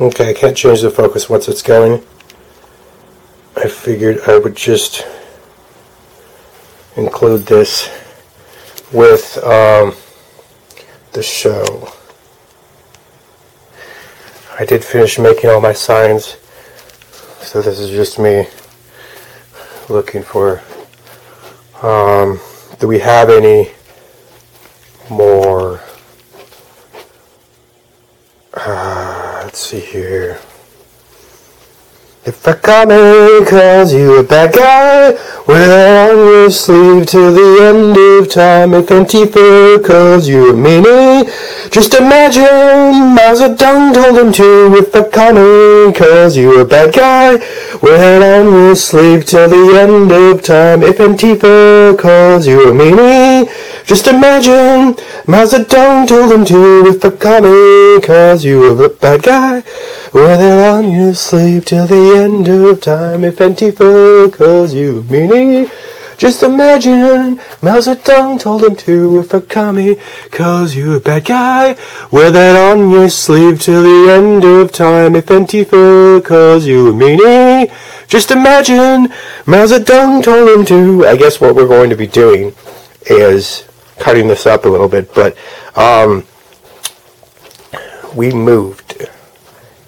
Okay, I can't change the focus once it's going. I figured I would just include this with um, the show. I did finish making all my signs, so this is just me looking for. Um, do we have any more? Uh, let's see here. If I come and cause you a bad guy, wear on sleeve till the end of time. If Antifa calls you a meanie, just imagine Mao Zedong told him to. with come and cause you a bad guy, it on sleeve till the end of time. If Antifa calls you a meanie, just imagine Mao Zedong told him to. with come and cause you a bad guy, it on your sleeve till the end of time. If Antifa calls you a just imagine Mao Zedong told him to. If a commie calls you a bad guy, wear that on your sleeve till the end of time. If Antifa calls you a meanie, just imagine Mao Zedong told him to. I guess what we're going to be doing is cutting this up a little bit, but um, we moved,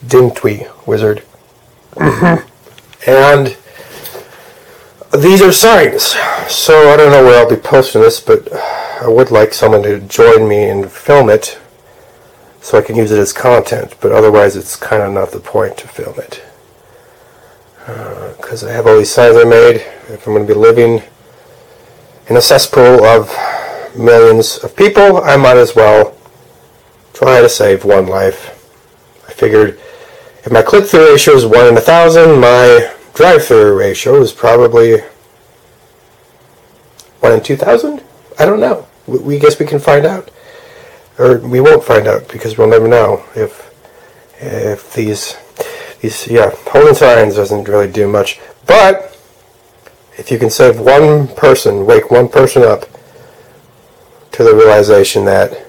didn't we, Wizard? And these are signs. So I don't know where I'll be posting this, but I would like someone to join me and film it so I can use it as content. But otherwise, it's kind of not the point to film it. Uh, because I have all these signs I made. If I'm going to be living in a cesspool of millions of people, I might as well try to save one life. I figured if my click-through ratio is 1 in a thousand, my drive-through ratio is probably 1 in 2,000? I don't know. We, we guess we can find out. Or we won't find out because we'll never know if if these these yeah holding signs doesn't really do much. But if you can save one person, wake one person up to the realization that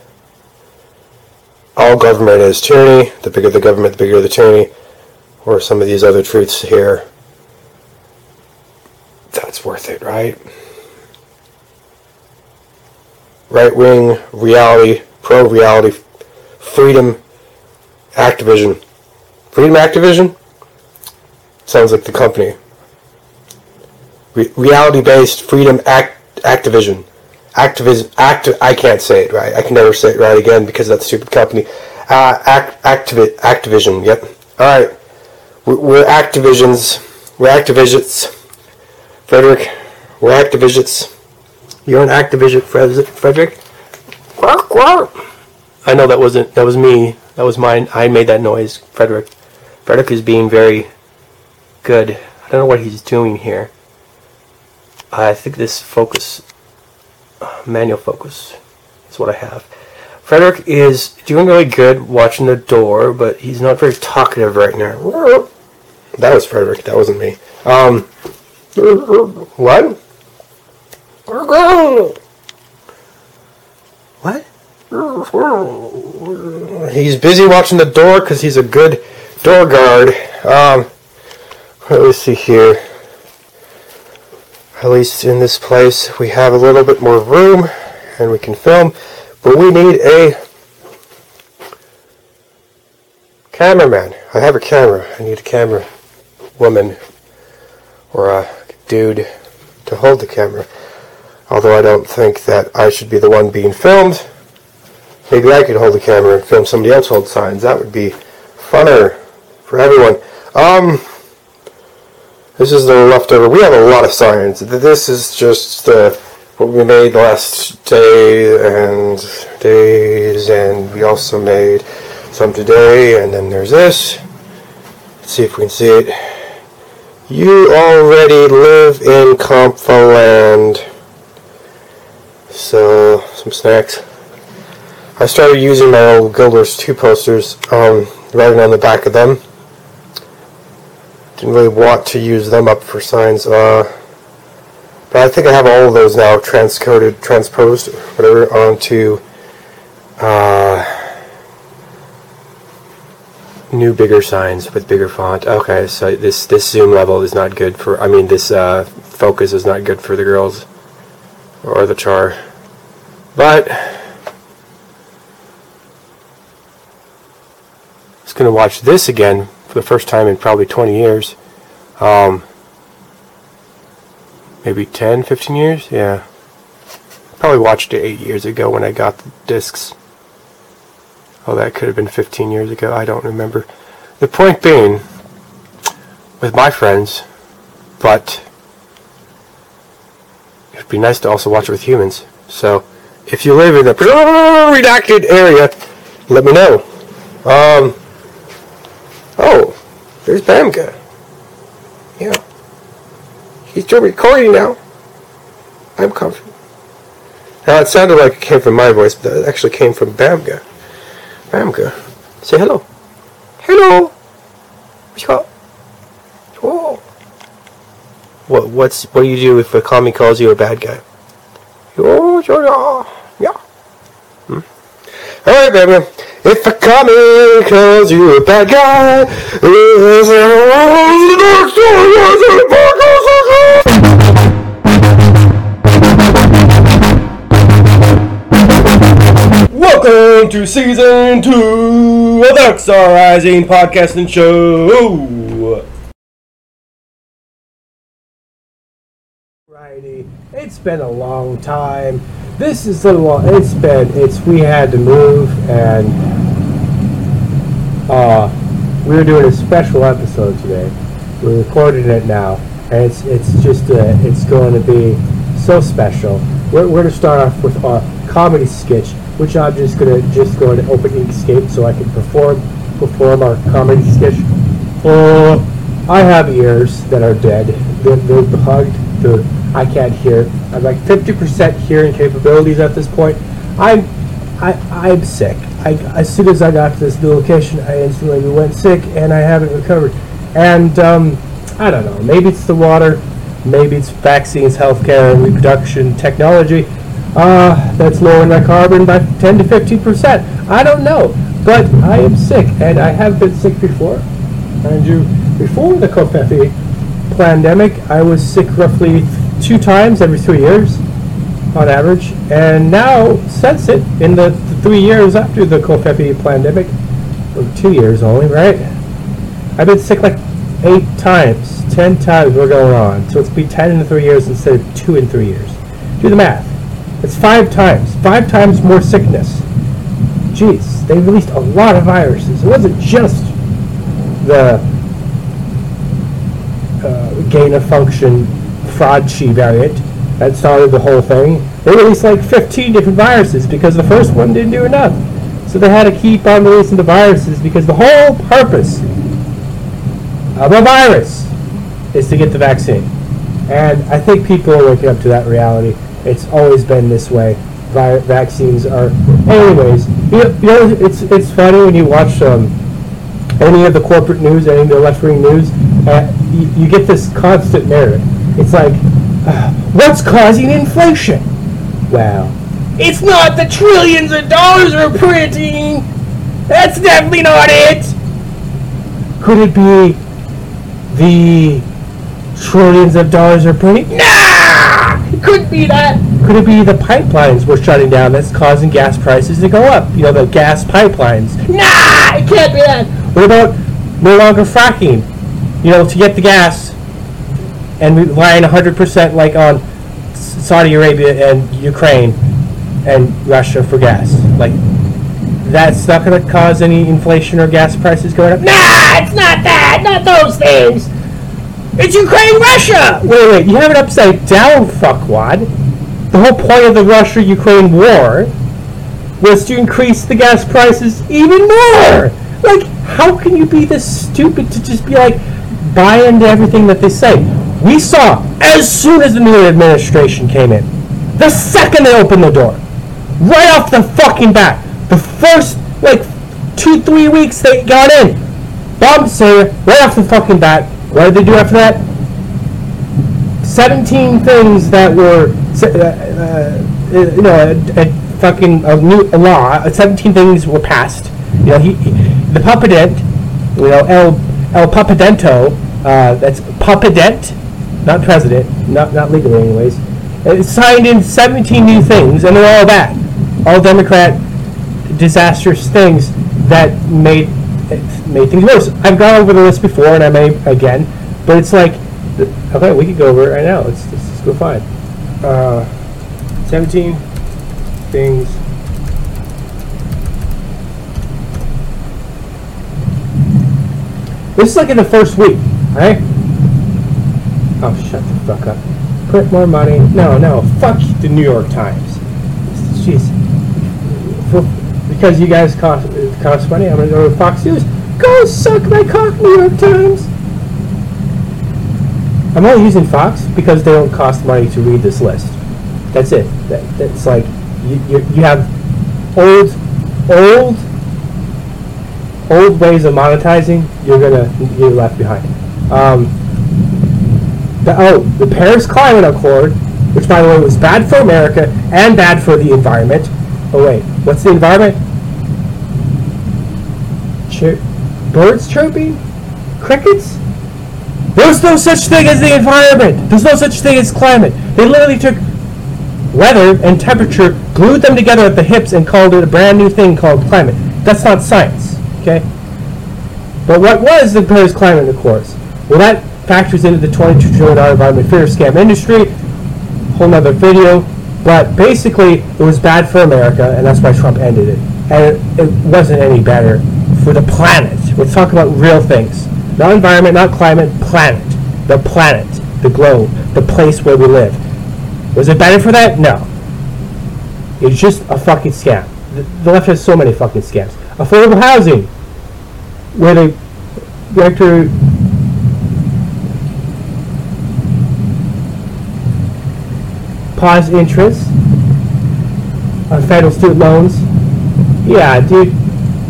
all government is tyranny. The bigger the government, the bigger the tyranny. Or some of these other truths here. That's worth it, right? Right wing reality, pro reality, freedom, Activision. Freedom Activision? Sounds like the company. Re- reality based freedom act Activision. Activision, act, I can't say it right. I can never say it right again because of that stupid company. Uh, act, Activi- Activision, yep. Alright. We're, we're Activisions. We're Activisions. Frederick, we're Activisions. You're an Activision, Fred- Frederick? Quack, quack. I know that wasn't, that was me. That was mine. I made that noise, Frederick. Frederick is being very good. I don't know what he's doing here. I think this focus manual focus is what I have. Frederick is doing really good watching the door, but he's not very talkative right now. That was Frederick. That wasn't me. Um, what? What? He's busy watching the door because he's a good door guard. Um, let me see here at least in this place, we have a little bit more room and we can film, but we need a cameraman. I have a camera. I need a camera woman or a dude to hold the camera. Although I don't think that I should be the one being filmed. Maybe I could hold the camera and film somebody else hold signs. That would be funner for everyone. Um, this is the leftover. We have a lot of signs. This is just uh, what we made last day and days, and we also made some today, and then there's this. Let's see if we can see it. You already live in Comphaland. So, some snacks. I started using my old Guilders 2 posters, um, writing on the back of them didn't really want to use them up for signs. Uh, but I think I have all of those now transcoded, transposed, whatever, onto uh, New bigger signs with bigger font. Okay, so this this zoom level is not good for. I mean, this uh, focus is not good for the girls or the char. But just gonna watch this again for the first time in probably 20 years. Um, maybe 10, 15 years. Yeah, probably watched it eight years ago when I got the discs. Oh, that could have been 15 years ago. I don't remember. The point being, with my friends, but it'd be nice to also watch it with humans. So, if you live in the redacted area, let me know. Um. Oh, there's Bamka. Yeah. He's still recording now. I'm comfortable. Now, it sounded like it came from my voice, but it actually came from Bamka. Bamka. Say hello. Hello. What you got? Oh. What what's what do you do if a commie calls you a bad guy? Oh, yeah. Yeah. Hmm? Alright, baby. If a commie calls you a bad guy, to season two of Dark Star Rising Podcast and Show. Righty, it's been a long time. This is the long. It's been. It's we had to move and uh, we were doing a special episode today. We're recording it now, and it's it's just uh, it's going to be so special. We're, we're going to start off with a comedy sketch, which I'm just to just go to open Inkscape so I can perform perform our comedy sketch. Uh, I have ears that are dead. They're, they're bugged. They're, I can't hear. I'm like 50% hearing capabilities at this point. I'm I, I'm sick. I, as soon as I got to this new location, I instantly went sick, and I haven't recovered. And um, I don't know. Maybe it's the water. Maybe it's vaccines, healthcare, reproduction technology. Uh, that's lowering my carbon by 10 to 15 percent. I don't know, but I am sick, and I have been sick before. And you, before the Covfefe pandemic, I was sick roughly two times every three years on average. And now, since it, in the, the three years after the Covfefe pandemic, or two years only, right? I've been sick like eight times, ten times we're going on. So it's be ten in three years instead of two in three years. Do the math. It's five times. Five times more sickness. Jeez, they released a lot of viruses. It wasn't just the uh, gain of function fraud chi variant that started the whole thing. They released like 15 different viruses because the first one didn't do enough. So they had to keep on releasing the viruses because the whole purpose of a virus is to get the vaccine. And I think people are waking up to that reality. It's always been this way. Vi- vaccines are, anyways. You know, you know, it's it's funny when you watch um, any of the corporate news, any of the left wing news. Uh, you, you get this constant narrative. It's like, uh, what's causing inflation? Well, it's not the trillions of dollars we're printing. That's definitely not it. Could it be the trillions of dollars we're printing? Nah! It could be that. Could it be the pipelines we're shutting down that's causing gas prices to go up? You know, the gas pipelines. Nah! It can't be that. What about no longer fracking? You know, to get the gas and relying 100% like on Saudi Arabia and Ukraine and Russia for gas. Like, that's not going to cause any inflation or gas prices going up. Nah, it's not that. Not those things. It's Ukraine, Russia. Wait, wait. You have it upside down, fuckwad. The whole point of the Russia-Ukraine war was to increase the gas prices even more. Like, how can you be this stupid to just be like, buy into everything that they say? We saw as soon as the new administration came in, the second they opened the door, right off the fucking bat, the first like two three weeks they got in, Bob Sayer right off the fucking bat. What did they do after that? Seventeen things that were, uh, uh, you know, a, a fucking a new a law. uh, Seventeen things were passed. You know, he, he the puppet you know, El El Papadento, uh, that's Papadent, not president, not not legally anyways, it signed in 17 new things, and they're all bad, all Democrat disastrous things that made made things worse. I've gone over the list before, and I may again, but it's like, okay, we could go over it right now. Let's, let's, let's go find uh, 17 things. This is like in the first week, right? Oh, shut the fuck up. Print more money. No, no, fuck the New York Times. Jeez. Because you guys cost, cost money, I'm gonna go to Fox News. Go suck my cock, New York Times! I'm only using Fox because they don't cost money to read this list. That's it. That, that's like, you, you, you have old, old old ways of monetizing, you're gonna get left behind. Um, the, oh, the Paris Climate Accord, which by the way was bad for America and bad for the environment. Oh wait, what's the environment? Chir- birds chirping? Crickets? There's no such thing as the environment. There's no such thing as climate. They literally took weather and temperature, glued them together at the hips, and called it a brand new thing called climate. That's not science. Okay? But what was the Paris Climate Accord? Well, that factors into the $22 trillion environment fair scam industry. Whole nother video. But basically, it was bad for America, and that's why Trump ended it. And it, it wasn't any better for the planet. We're talk about real things. Not environment, not climate, planet. The planet, the globe, the place where we live. Was it better for that? No. It's just a fucking scam. The, the left has so many fucking scams affordable housing, where they director to pause interest on federal student loans. Yeah, dude,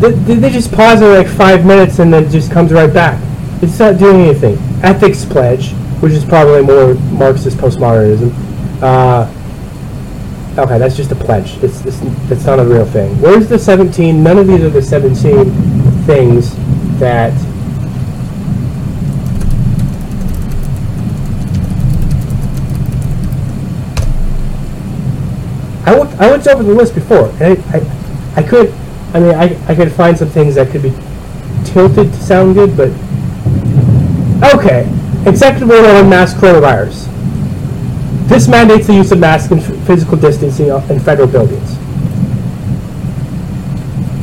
they, they just pause it like five minutes and then just comes right back. It's not doing anything. Ethics pledge, which is probably more Marxist postmodernism. Uh, Okay, that's just a pledge. It's, it's, it's not a real thing. Where's the 17? None of these are the 17 things that I went, I went over the list before, and I, I, I could, I mean, I, I could find some things that could be tilted to sound good, but okay. Order on mass coronavirus. This mandates the use of masks and physical distancing in federal buildings.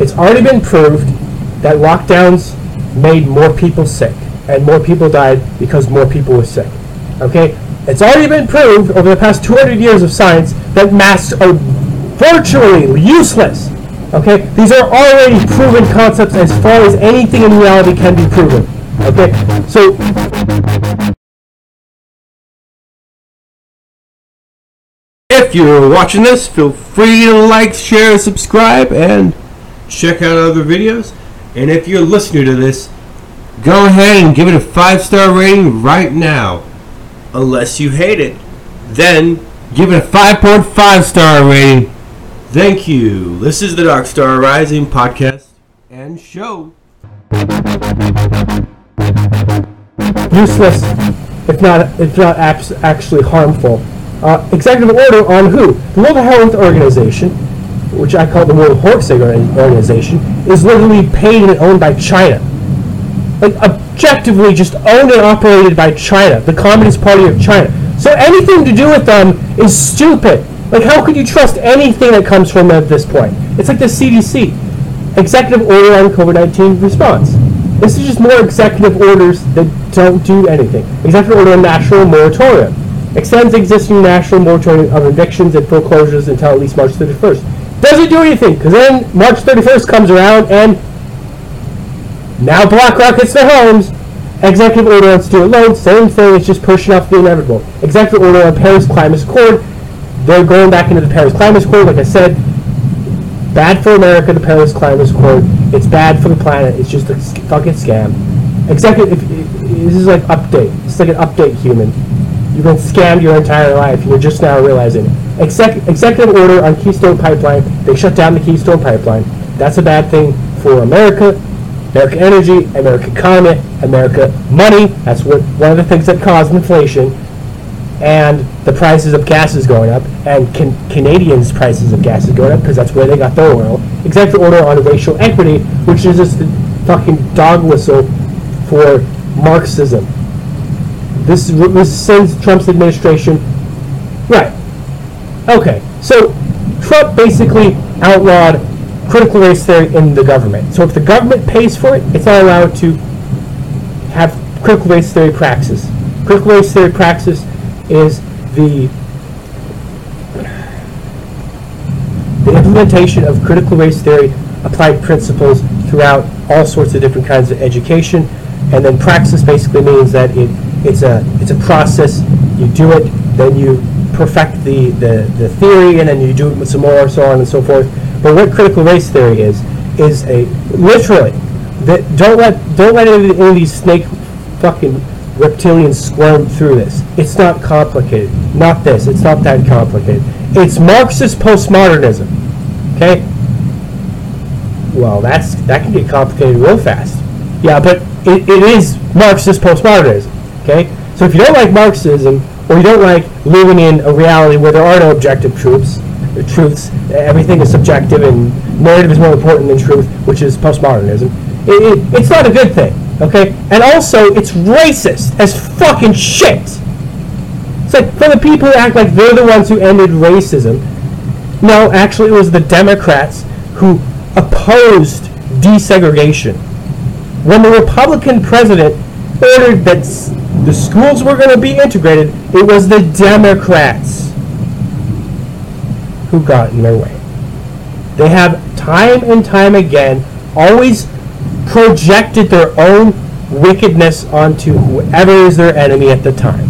It's already been proved that lockdowns made more people sick, and more people died because more people were sick. Okay? It's already been proved over the past 200 years of science that masks are virtually useless. Okay? These are already proven concepts as far as anything in reality can be proven. Okay? So If you're watching this, feel free to like, share, subscribe, and check out other videos. And if you're listening to this, go ahead and give it a five star rating right now. Unless you hate it, then give it a 5.5 star rating. Thank you. This is the Dark Star Rising podcast and show. Useless, if not, if not actually harmful uh, executive order on who? The World Health Organization, which I call the World Horse Organization, is literally paid and owned by China. Like, objectively just owned and operated by China, the Communist Party of China. So anything to do with them is stupid. Like, how could you trust anything that comes from them at this point? It's like the CDC. Executive order on COVID-19 response. This is just more executive orders that don't do anything. Executive order on national moratorium extends existing national moratorium of evictions and foreclosures until at least March 31st. Doesn't do anything, because then March 31st comes around and now BlackRock hits their homes. Executive order on student loans, same thing, it's just pushing off the inevitable. Executive order on Paris Climate Accord, they're going back into the Paris Climate Accord, like I said, bad for America, the Paris Climate Accord. It's bad for the planet. It's just a fucking scam. Executive, this is like update. It's like an update human. You've been scammed your entire life. You're just now realizing it. Exec- executive order on Keystone Pipeline. They shut down the Keystone Pipeline. That's a bad thing for America. American energy, American climate, America money. That's what one of the things that caused inflation. And the prices of gas is going up, and can, Canadians' prices of gas is going up because that's where they got their oil. Executive order on racial equity, which is just a fucking dog whistle for Marxism. This, this sends Trump's administration. Right. Okay. So Trump basically outlawed critical race theory in the government. So if the government pays for it, it's not allowed to have critical race theory praxis. Critical race theory praxis is the the implementation of critical race theory applied principles throughout all sorts of different kinds of education. And then praxis basically means that it, it's a it's a process. You do it, then you perfect the, the, the theory, and then you do it with some more, so on and so forth. But what critical race theory is is a literally that don't let don't let any, any of these snake fucking reptilians squirm through this. It's not complicated. Not this. It's not that complicated. It's Marxist postmodernism. Okay. Well, that's that can get complicated real fast. Yeah, but it, it is Marxist postmodernism. Okay. So if you don't like Marxism, or you don't like living in a reality where there are no objective truths, truths, everything is subjective, and narrative is more important than truth, which is postmodernism. It, it, it's not a good thing, okay? And also, it's racist as fucking shit. It's like for the people who act like they're the ones who ended racism. No, actually, it was the Democrats who opposed desegregation. When the Republican president ordered that the schools were going to be integrated, it was the Democrats who got in their way. They have time and time again always projected their own wickedness onto whoever is their enemy at the time.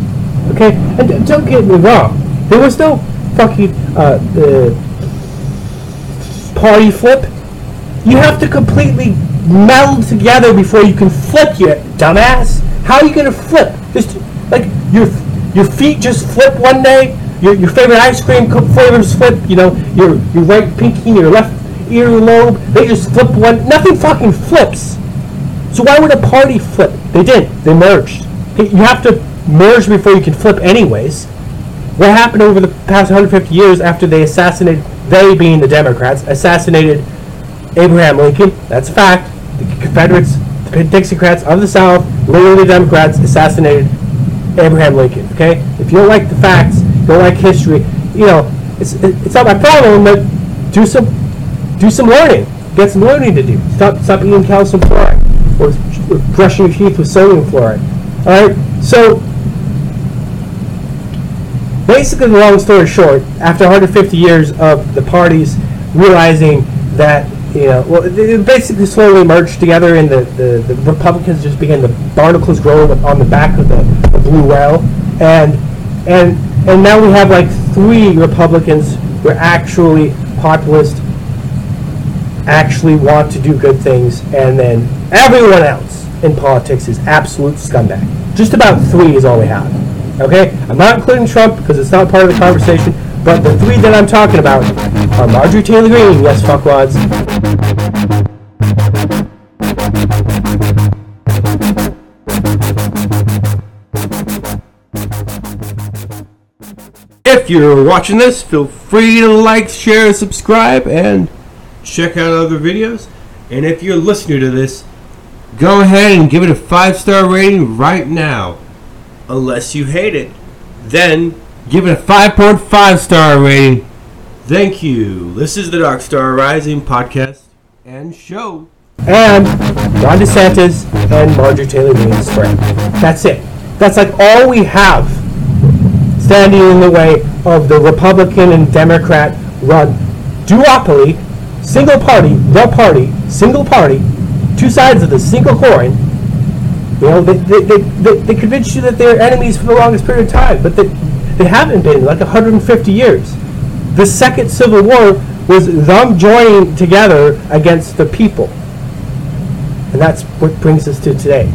Okay? And don't get me wrong, there was no fucking uh, uh, party flip. You have to completely meld together before you can flip, you dumbass. How are you gonna flip? Just like your your feet just flip one day. Your, your favorite ice cream flavors flip. You know your your right pinky and your left earlobe. They just flip one. Nothing fucking flips. So why would a party flip? They did. They merged. You have to merge before you can flip, anyways. What happened over the past 150 years after they assassinated? They being the Democrats assassinated Abraham Lincoln. That's a fact. The Confederates the Dixiecrats of the South, literally the Democrats, assassinated Abraham Lincoln. Okay, if you don't like the facts, you don't like history, you know it's it's not my problem. But do some do some learning. Get some learning to do. Stop stop eating calcium fluoride or, or brushing your teeth with sodium fluoride. All right, so basically, long story short, after 150 years of the parties realizing that you know, well, they basically slowly merged together, and the, the, the Republicans just began the barnacles growing on the back of the, the blue whale, and and and now we have like three Republicans who are actually populist, actually want to do good things, and then everyone else in politics is absolute scumbag. Just about three is all we have. Okay, I'm not including Trump because it's not part of the conversation. But the three that I'm talking about are Marjorie Taylor Greene, yes, fuckwads. If you're watching this, feel free to like, share, subscribe, and check out other videos. And if you're listening to this, go ahead and give it a five star rating right now. Unless you hate it, then Give it a 5.5 star rating. Thank you. This is the Dark Star Rising podcast and show. And Ron DeSantis and Marjorie Taylor Greene spread. That's it. That's like all we have standing in the way of the Republican and Democrat run duopoly, single party, the party, single party, two sides of the single coin. You know, they, they, they, they, convinced you that they're enemies for the longest period of time, but they, they haven't been like 150 years. The Second Civil War was them joining together against the people. And that's what brings us to today.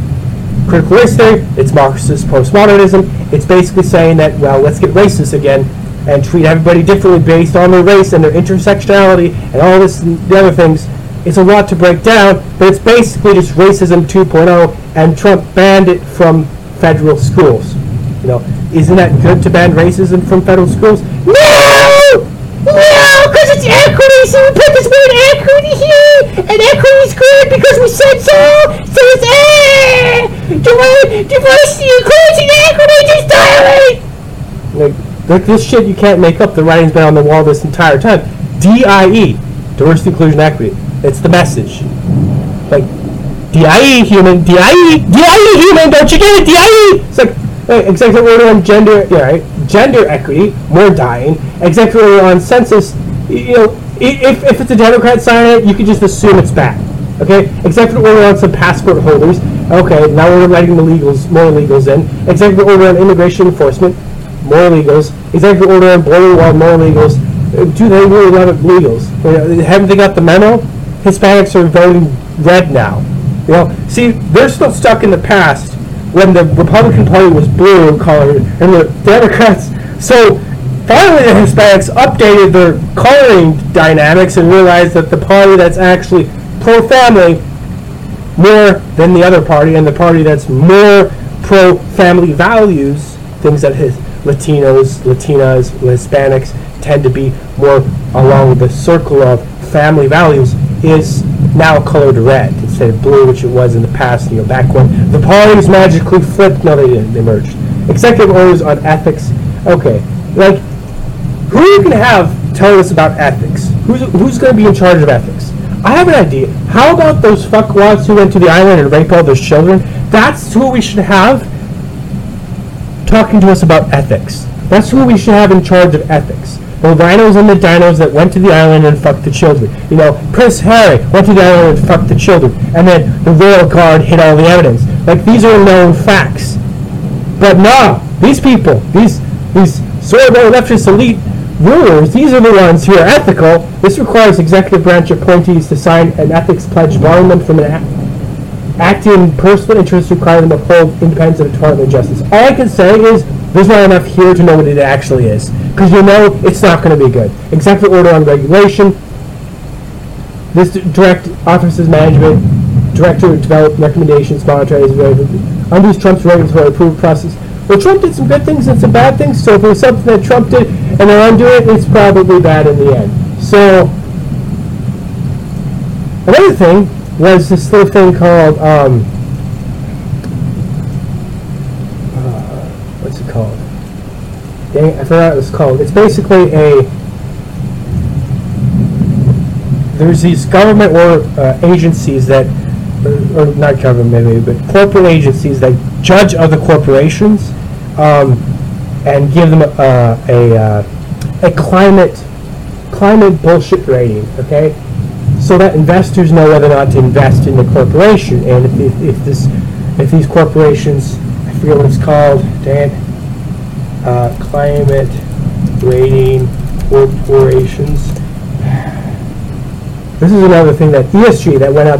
Critical race theory, it's Marxist postmodernism. It's basically saying that, well, let's get racist again and treat everybody differently based on their race and their intersectionality and all this and the other things. It's a lot to break down, but it's basically just racism 2.0, and Trump banned it from federal schools. You know, isn't that good to ban racism from federal schools? No! No, because it's equity, so we put this word equity here, and equity is good because we said so, so it's eh! Diver- diversity, equality, equity, just diary! Like, like this shit you can't make up. The writing's been on the wall this entire time. DIE, diversity, inclusion, equity. It's the message. Like, DIE human, DIE, DIE human, don't you get it? DIE! It's like, hey, executive order on gender, yeah, right? Gender equity, more dying. Executive order on census, you know, if, if it's a Democrat signing it, you can just assume it's bad. Okay? Executive order on some passport holders. Okay, now we're letting the legals, more illegals in. Executive order on immigration enforcement, more illegals. Executive order on border wall, more illegals. Uh, Do they really love it legals? Haven't they got the memo? Hispanics are voting red now. You know, see, they're still stuck in the past when the Republican Party was blue colored and the Democrats. So finally, the Hispanics updated their coloring dynamics and realized that the party that's actually pro-family more than the other party, and the party that's more pro-family values, things that his Latinos, Latinas, Hispanics tend to be more along the circle of family values, is now colored red instead of blue, which it was in the past. You know, back when the parties magically flipped. No, they didn't. They merged. Executive orders on ethics. Okay, like who are you to have tell us about ethics? Who's who's going to be in charge of ethics? I have an idea. How about those fuckwads who went to the island and raped all those children? That's who we should have talking to us about ethics. That's who we should have in charge of ethics. The RINOs and the DINOs that went to the island and fucked the children. You know, Prince Harry went to the island and fucked the children. And then the royal guard hid all the evidence. Like, these are known facts. But no, these people, these these of leftist elite rulers, these are the ones who are ethical. This requires executive branch appointees to sign an ethics pledge barring them from an act, acting personal interest require them to uphold independence of the Department of Justice. All I can say is there's not enough here to know what it actually is. Because you know it's not going to be good. Executive order on regulation. This direct office's management, director to develop recommendations, monitoring, undoes Trump's regulatory approval process. Well, Trump did some good things and some bad things, so if it was something that Trump did and they're undo it, it's probably bad in the end. So, another thing was this little thing called, um, uh, what's it called? Dang, I forgot what it's called. It's basically a there's these government or uh, agencies that, or, not government maybe, but corporate agencies that judge other corporations um, and give them a, a, uh, a climate climate bullshit rating. Okay, so that investors know whether or not to invest in the corporation, and if, if, if this if these corporations, I forget what it's called, Dan, uh, climate rating corporations. This is another thing that ESG that went up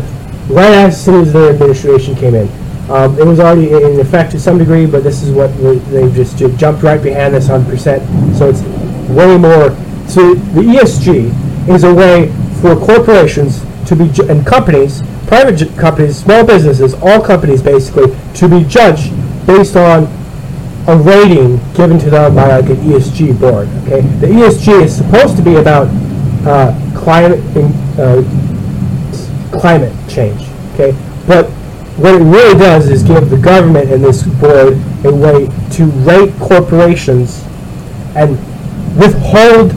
right as soon as their administration came in. Um, it was already in effect to some degree, but this is what they- they've just jumped right behind this 100%. So it's way more. So the ESG is a way for corporations to be ju- and companies, private ju- companies, small businesses, all companies basically, to be judged based on a rating given to them by like an ESG board. Okay, the ESG is supposed to be about uh, climate uh, climate change. Okay, but what it really does is give the government and this board a way to rate corporations and withhold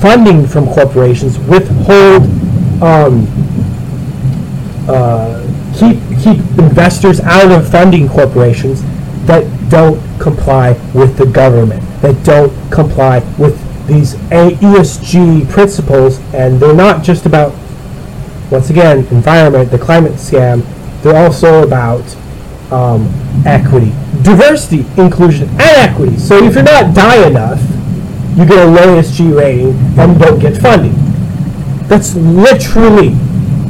funding from corporations, withhold um, uh, keep keep investors out of funding corporations that don't comply with the government, that don't comply with these ESG principles, and they're not just about once again environment, the climate scam. They're also about um, equity, diversity, inclusion, and equity. So if you're not die enough, you get a low ESG rating and don't get funding. That's literally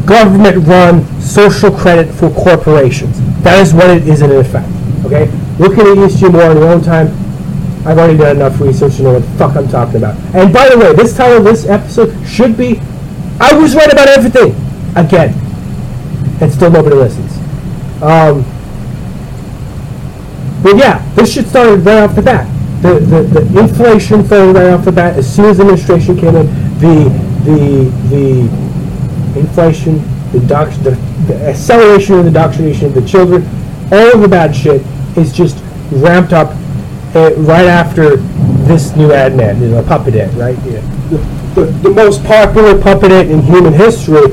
government-run social credit for corporations. That is what it is in effect. Okay? Look at ESG more in your own time. I've already done enough research to know what the fuck I'm talking about. And by the way, this title of this episode should be I was right about everything again, and still nobody listens. Um, but yeah, this shit started right off the bat. The, the, the inflation started right off the bat. As soon as the administration came in, the the the inflation, the, doct- the, the acceleration of the indoctrination of the children, all of the bad shit is just ramped up uh, right after this new ad man, you know, puppet ad, right? Yeah. The, the, the most popular puppet ad in human history,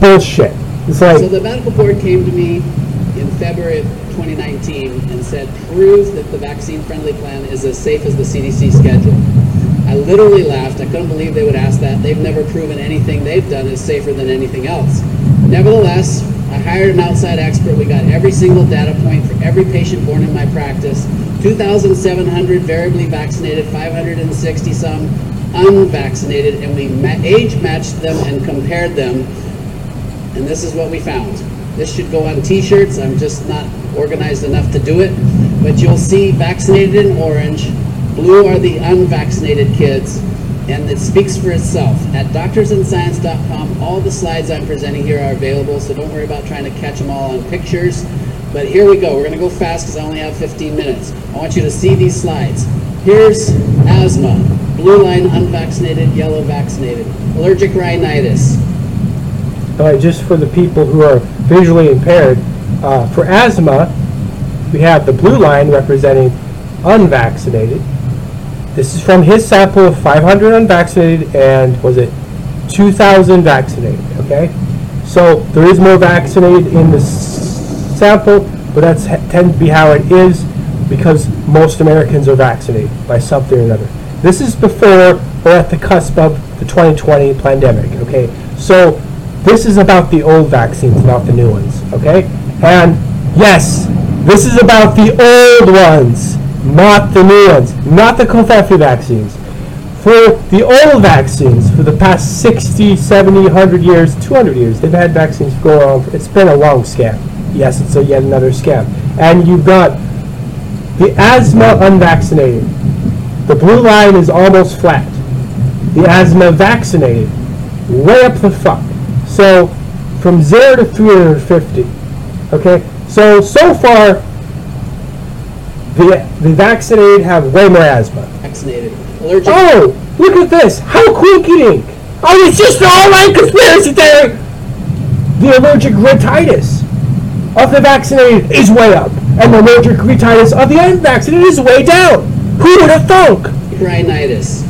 bullshit. It's like, So the medical board came to me in February of 2019 and said, prove that the vaccine-friendly plan is as safe as the CDC schedule. I literally laughed. I couldn't believe they would ask that. They've never proven anything they've done is safer than anything else. Nevertheless, I hired an outside expert. We got every single data point for every patient born in my practice. 2,700 variably vaccinated, 560 some unvaccinated, and we age matched them and compared them and this is what we found. This should go on t-shirts, I'm just not organized enough to do it, but you'll see vaccinated in orange, blue are the unvaccinated kids, and it speaks for itself. At doctorsandscience.com, all the slides I'm presenting here are available, so don't worry about trying to catch them all on pictures. But here we go, we're gonna go fast because I only have 15 minutes. I want you to see these slides. Here's asthma, blue line unvaccinated, yellow vaccinated, allergic rhinitis, Right, just for the people who are visually impaired, uh, for asthma, we have the blue line representing unvaccinated. This is from his sample of 500 unvaccinated and was it 2,000 vaccinated? Okay, so there is more vaccinated in the sample, but that's tends to be how it is because most Americans are vaccinated by something or another. This is before we're at the cusp of the 2020 pandemic. Okay, so this is about the old vaccines, not the new ones. Okay, and yes, this is about the old ones, not the new ones, not the Coventry vaccines. For the old vaccines, for the past 60, 70, 100 years, 200 years, they've had vaccines go on. It's been a long scam. Yes, it's a yet another scam. And you've got the asthma unvaccinated. The blue line is almost flat. The asthma vaccinated, way up the fuck. So from 0 to 350. Okay? So, so far, the, the vaccinated have way more asthma. vaccinated, allergic Oh, look at this. How quinky dink. Oh, it's just an all right conspiracy theory. The allergic rhinitis of the vaccinated is way up, and the allergic rhinitis of the unvaccinated is way down. Who would have thunk? rhinitis.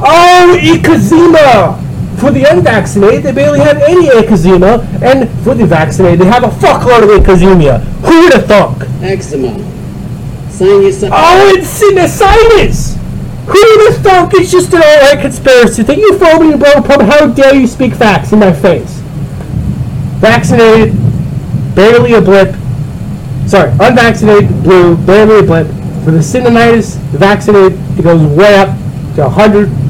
Oh, eczema! For the unvaccinated, they barely have any eczema, and for the vaccinated, they have a fuckload of eczema. Who would have thunk? eczema, sinusitis, Oh, it's sinusitis! Who would have thunk it's just an alright conspiracy thing? You phony bro, probably how dare you speak facts in my face? Vaccinated, barely a blip. Sorry, unvaccinated, blue, barely a blip. For the sinusitis, the vaccinated, it goes way up to 100,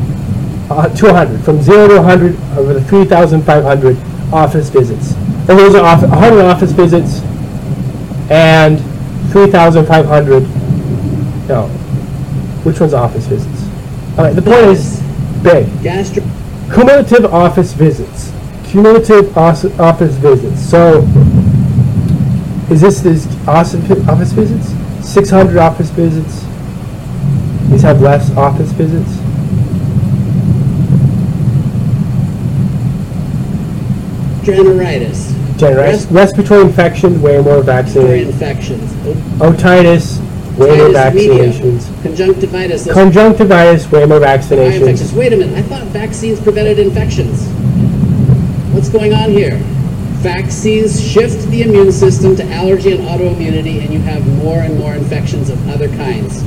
uh, to 100. From 0 to 100 over the 3,500 office visits. And those are off, 100 office visits and 3,500 no. Which one's office visits? All right. The point is big. gastro, Cumulative office visits. Cumulative office visits. So, is this this office office visits? 600 office visits. These have less office visits. Gastroenteritis, Generous. Respiratory infection, way more respiratory vaccinated. infections, Otitis, way more otitis media, vaccinations. conjunctivitis, those Conjunctivitis, way more vaccinations. Wait a minute, I thought vaccines prevented infections. What's going on here? Vaccines shift the immune system to allergy and autoimmunity, and you have more and more infections of other kinds.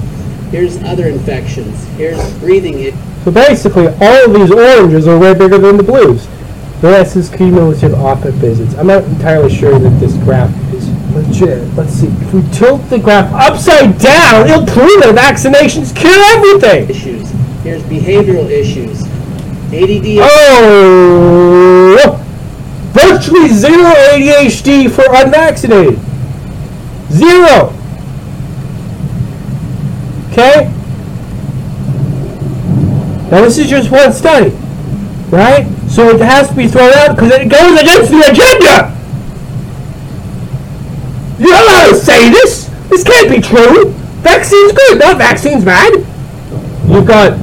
Here's other infections. Here's breathing it. So basically, all of these oranges are way bigger than the blues. The rest is cumulative office visits. I'm not entirely sure that this graph is legit. Let's see. If we tilt the graph upside down, it'll prove that vaccinations cure everything. issues. Here's behavioral issues. ADD. Oh! Virtually zero ADHD for unvaccinated. Zero. Okay? Now this is just one study, right? So it has to be thrown out because it goes against the agenda. You're not allowed to say this. This can't be true. Vaccine's good, not vaccine's bad. You've got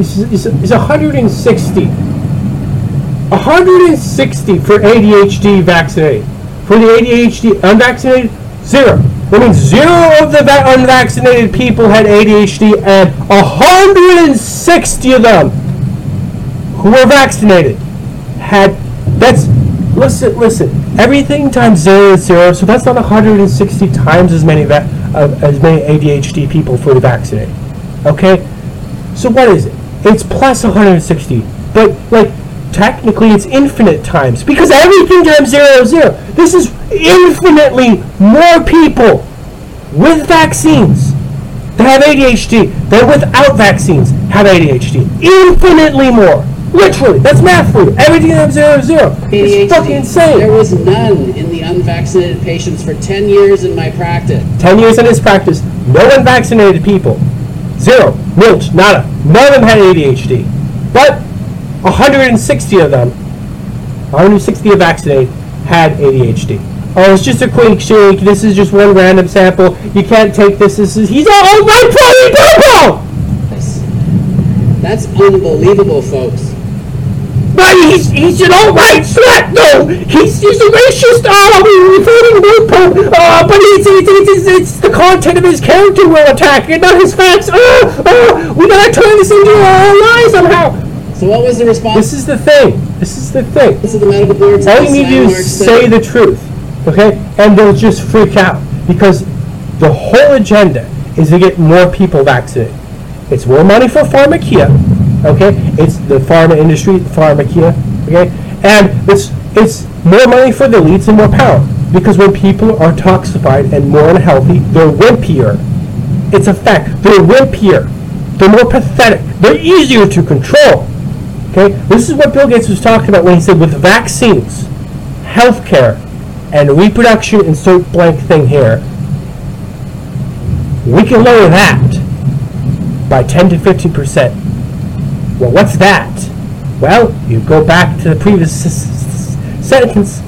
it's, it's, it's 160. 160 for ADHD vaccinated. For the ADHD unvaccinated, zero. That means zero of the va- unvaccinated people had ADHD, and 160 of them who were vaccinated had. That's listen, listen. Everything times zero is zero, so that's not 160 times as many va- as many ADHD people fully vaccinated. Okay, so what is it? It's plus 160, but like technically it's infinite times because everything times zero is zero. This is infinitely more people with vaccines that have ADHD than without vaccines have ADHD. Infinitely more. Literally, that's math for you. Everything times zero is zero. It's fucking insane. There was none in the unvaccinated patients for 10 years in my practice. 10 years in his practice, no unvaccinated people. Zero. Nilch. Nada. None of them had ADHD. But 160 of them, 160 of vaccinated, had ADHD. Oh, it's just a quick shake. This is just one random sample. You can't take this. This is he's all right for people. That's unbelievable, folks. But he's he's an all right slut. No, he's he's a racist. Uh, oh, we're voting loophole. Uh, but it's it's, it's it's the content of his character we're attacking, not his facts. Oh, oh, we gotta turn this into a lie somehow. So what was the response This is the thing. This is the thing. to the medical board? All you need to do is say the truth, okay? And they'll just freak out because the whole agenda is to get more people vaccinated. It's more money for pharmacia, okay? It's the pharma industry, pharmacia, okay? And it's it's more money for the elites and more power because when people are toxified and more unhealthy, they're wimpier. It's a fact. They're wimpier. They're more pathetic. They're easier to control. Okay, this is what Bill Gates was talking about when he said with vaccines, healthcare, and reproduction, insert blank thing here, we can lower that by 10 to 15 percent. Well, what's that? Well, you go back to the previous sentence.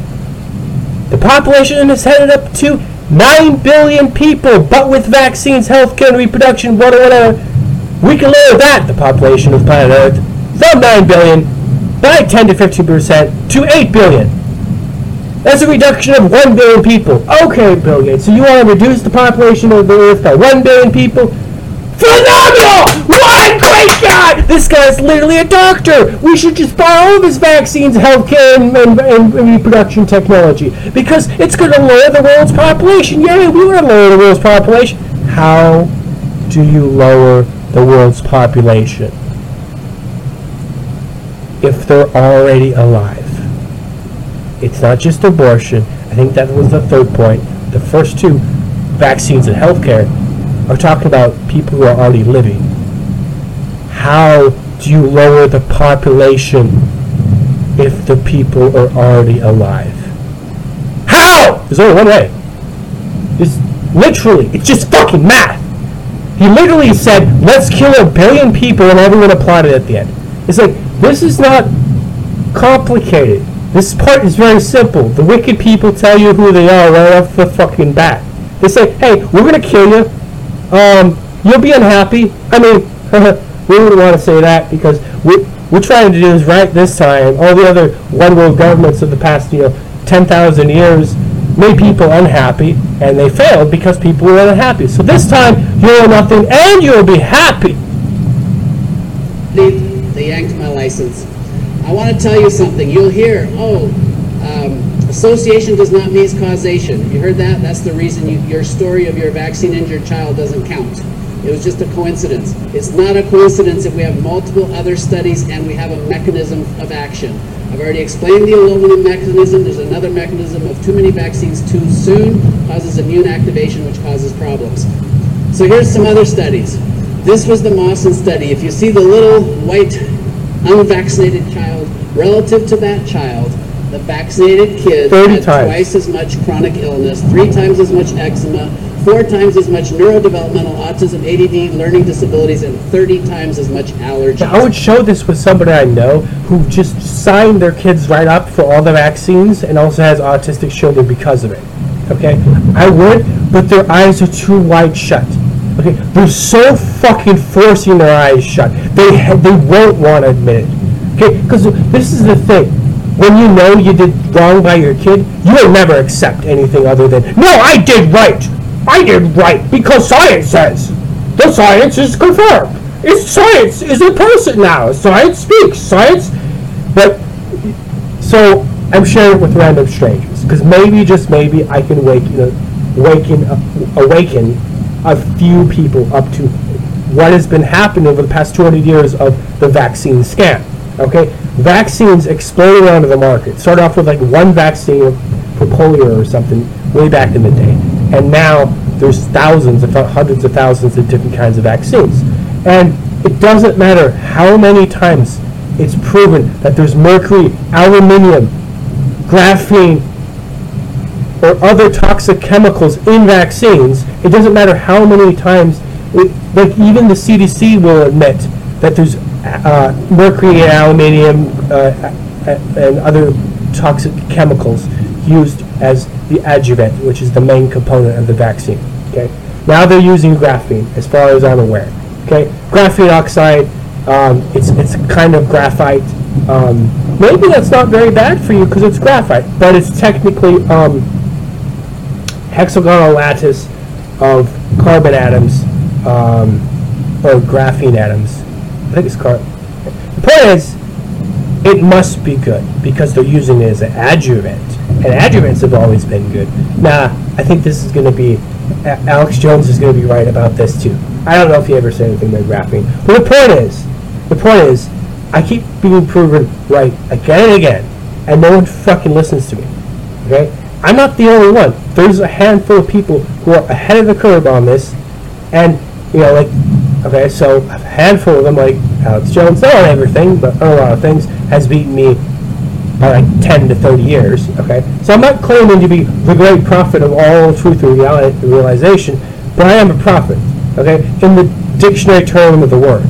The population is headed up to 9 billion people, but with vaccines, healthcare, and reproduction, whatever, whatever, we can lower that, the population of planet Earth, from 9 billion by 10 to 15 percent to 8 billion. That's a reduction of 1 billion people. Okay, Bill Gates, so you want to reduce the population of the Earth by 1 billion people? Phenomenal! What great guy! This guy's literally a doctor. We should just buy all of his vaccines, healthcare, and, and, and reproduction technology because it's going to lower the world's population. Yay, we want to lower the world's population. How do you lower the world's population? If they're already alive. It's not just abortion. I think that was the third point. The first two, vaccines and healthcare, are talking about people who are already living. How do you lower the population if the people are already alive? How? There's only one way. It's literally, it's just fucking math. He literally said, let's kill a billion people and everyone applauded at the end. It's like, this is not complicated. This part is very simple. The wicked people tell you who they are right off the fucking bat. They say, hey, we're gonna kill you. Um, you'll be unhappy. I mean, we wouldn't want to say that because we, we're trying to do is right this time. All the other one world governments of the past, you know, 10,000 years made people unhappy and they failed because people were unhappy. So this time, you'll nothing and you'll be happy. They, they yanked my license. I want to tell you something. You'll hear, oh, um, association does not mean causation. You heard that? That's the reason you, your story of your vaccine injured child doesn't count. It was just a coincidence. It's not a coincidence if we have multiple other studies and we have a mechanism of action. I've already explained the aluminum mechanism. There's another mechanism of too many vaccines too soon causes immune activation, which causes problems. So here's some other studies. This was the Mawson study. If you see the little white unvaccinated child relative to that child, the vaccinated kid 30 had times. twice as much chronic illness, three times as much eczema, four times as much neurodevelopmental autism, ADD, learning disabilities, and 30 times as much allergies. I would show this with somebody I know who just signed their kids right up for all the vaccines and also has autistic children because of it. Okay, I would, but their eyes are too wide shut. Okay, they're so fucking forcing their eyes shut. They ha- they won't want to admit it. Okay, because this is the thing. When you know you did wrong by your kid, you'll never accept anything other than no, I did right. I did right because science says. The science is confirmed. It's science is a person now. Science speaks. Science, but so I'm sharing it with random strangers because maybe just maybe I can wake you know, waken awaken a few people up to what has been happening over the past 200 years of the vaccine scam. Okay, vaccines exploded onto the market. Started off with like one vaccine for polio or something way back in the day, and now there's thousands, if not hundreds of thousands, of different kinds of vaccines. And it doesn't matter how many times it's proven that there's mercury, aluminium, graphene, or other toxic chemicals in vaccines, it doesn't matter how many times, it, like even the CDC will admit that there's uh, mercury and aluminium uh, and other toxic chemicals used as the adjuvant, which is the main component of the vaccine. Okay. Now they're using graphene, as far as I'm aware. Okay. Graphene oxide, um, it's it's kind of graphite. Um, maybe that's not very bad for you because it's graphite, but it's technically um, hexagonal lattice of carbon atoms um, or graphene atoms. I think it's carbon. The point is, it must be good because they're using it as an adjuvant, and adjuvants have always been good. Now, I think this is going to be Alex Jones is going to be right about this too. I don't know if he ever said anything about graphene, but the point is, the point is, I keep being proven right again and again, and no one fucking listens to me. Okay, I'm not the only one. There's a handful of people who are ahead of the curve on this, and you know, like, okay, so a handful of them, like Alex Jones, not on everything, but on a lot of things, has beaten me by like 10 to 30 years. Okay, so I'm not claiming to be the great prophet of all truth and reality, realization, but I am a prophet. Okay, in the dictionary term of the word.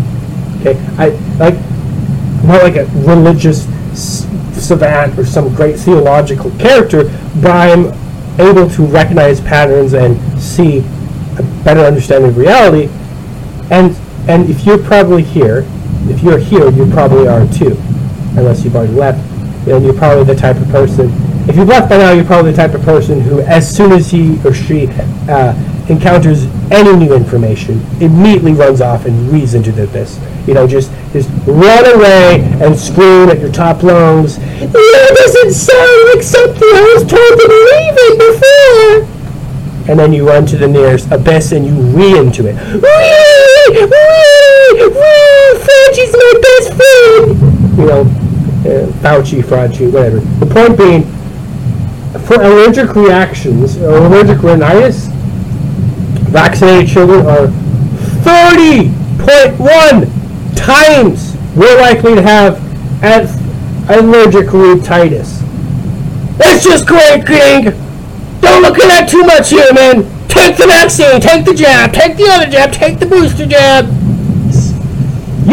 Okay, I like I'm not like a religious savant or some great theological character, but I'm able to recognize patterns and see a better understanding of reality. And and if you're probably here, if you're here, you probably are too, unless you've already left. Then you're probably the type of person. If you've left by now, you're probably the type of person who, as soon as he or she uh, encounters any new information, immediately runs off and reads into the abyss. You know, just just run away and scream at your top lungs. Doesn't sound like something I was told to believe in before. And then you run to the nearest abyss and you re into it. Wee! Wee! Wee! Fauci's my best friend! You know, uh, Fauci, Fauci, whatever. The point being, for allergic reactions or allergic rhinitis, vaccinated children are 30.1 times more likely to have allergic rhinitis. That's just great, King! Don't look at that too much here, man! Take the vaccine, take the jab, take the other jab, take the booster jab!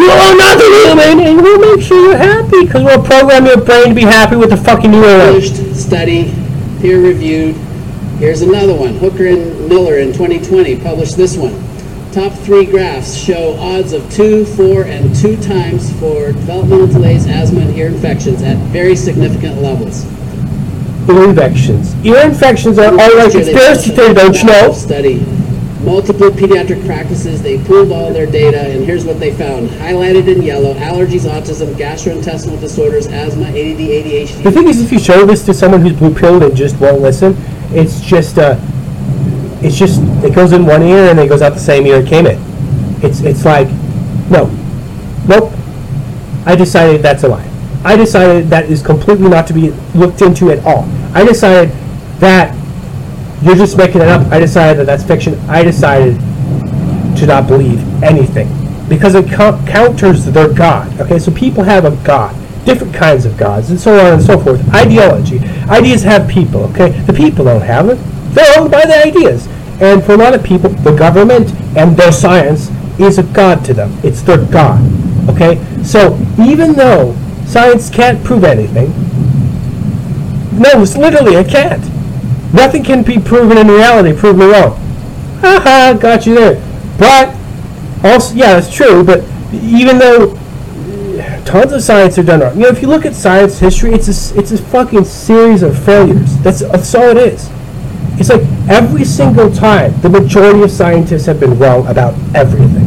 You owe nothing, human, and we'll make sure you're happy, because we'll program your brain to be happy with the fucking new era. Published study, peer-reviewed. Here's another one. Hooker and Miller in 2020 published this one. Top three graphs show odds of two, four, and two times for developmental delays, asthma, and ear infections at very significant levels. Ear infections. Ear infections are all like conspiracy theory, don't you know? Study. Multiple pediatric practices, they pooled all their data, and here's what they found. Highlighted in yellow, allergies, autism, gastrointestinal disorders, asthma, ADD, ADHD. The thing is, if you show this to someone who's blue-pilled and just won't listen, it's just, uh, it's just, it goes in one ear and it goes out the same ear it came in. It's, it's like, no, nope. I decided that's a lie. I decided that is completely not to be looked into at all. I decided that you're just making it up. I decided that that's fiction. I decided to not believe anything because it co- counters their God. Okay, so people have a God, different kinds of gods, and so on and so forth. Ideology. Ideas have people. Okay, the people don't have it. They're owned by the ideas. And for a lot of people, the government and their science is a god to them. It's their god. Okay? So even though science can't prove anything, no, it's literally it can't. Nothing can be proven in reality. Prove me wrong. Haha, got you there. But also, yeah, it's true. But even though uh, tons of science are done wrong, you know, if you look at science history, it's a it's a fucking series of failures. That's that's all it is. It's like every single time, the majority of scientists have been wrong about everything.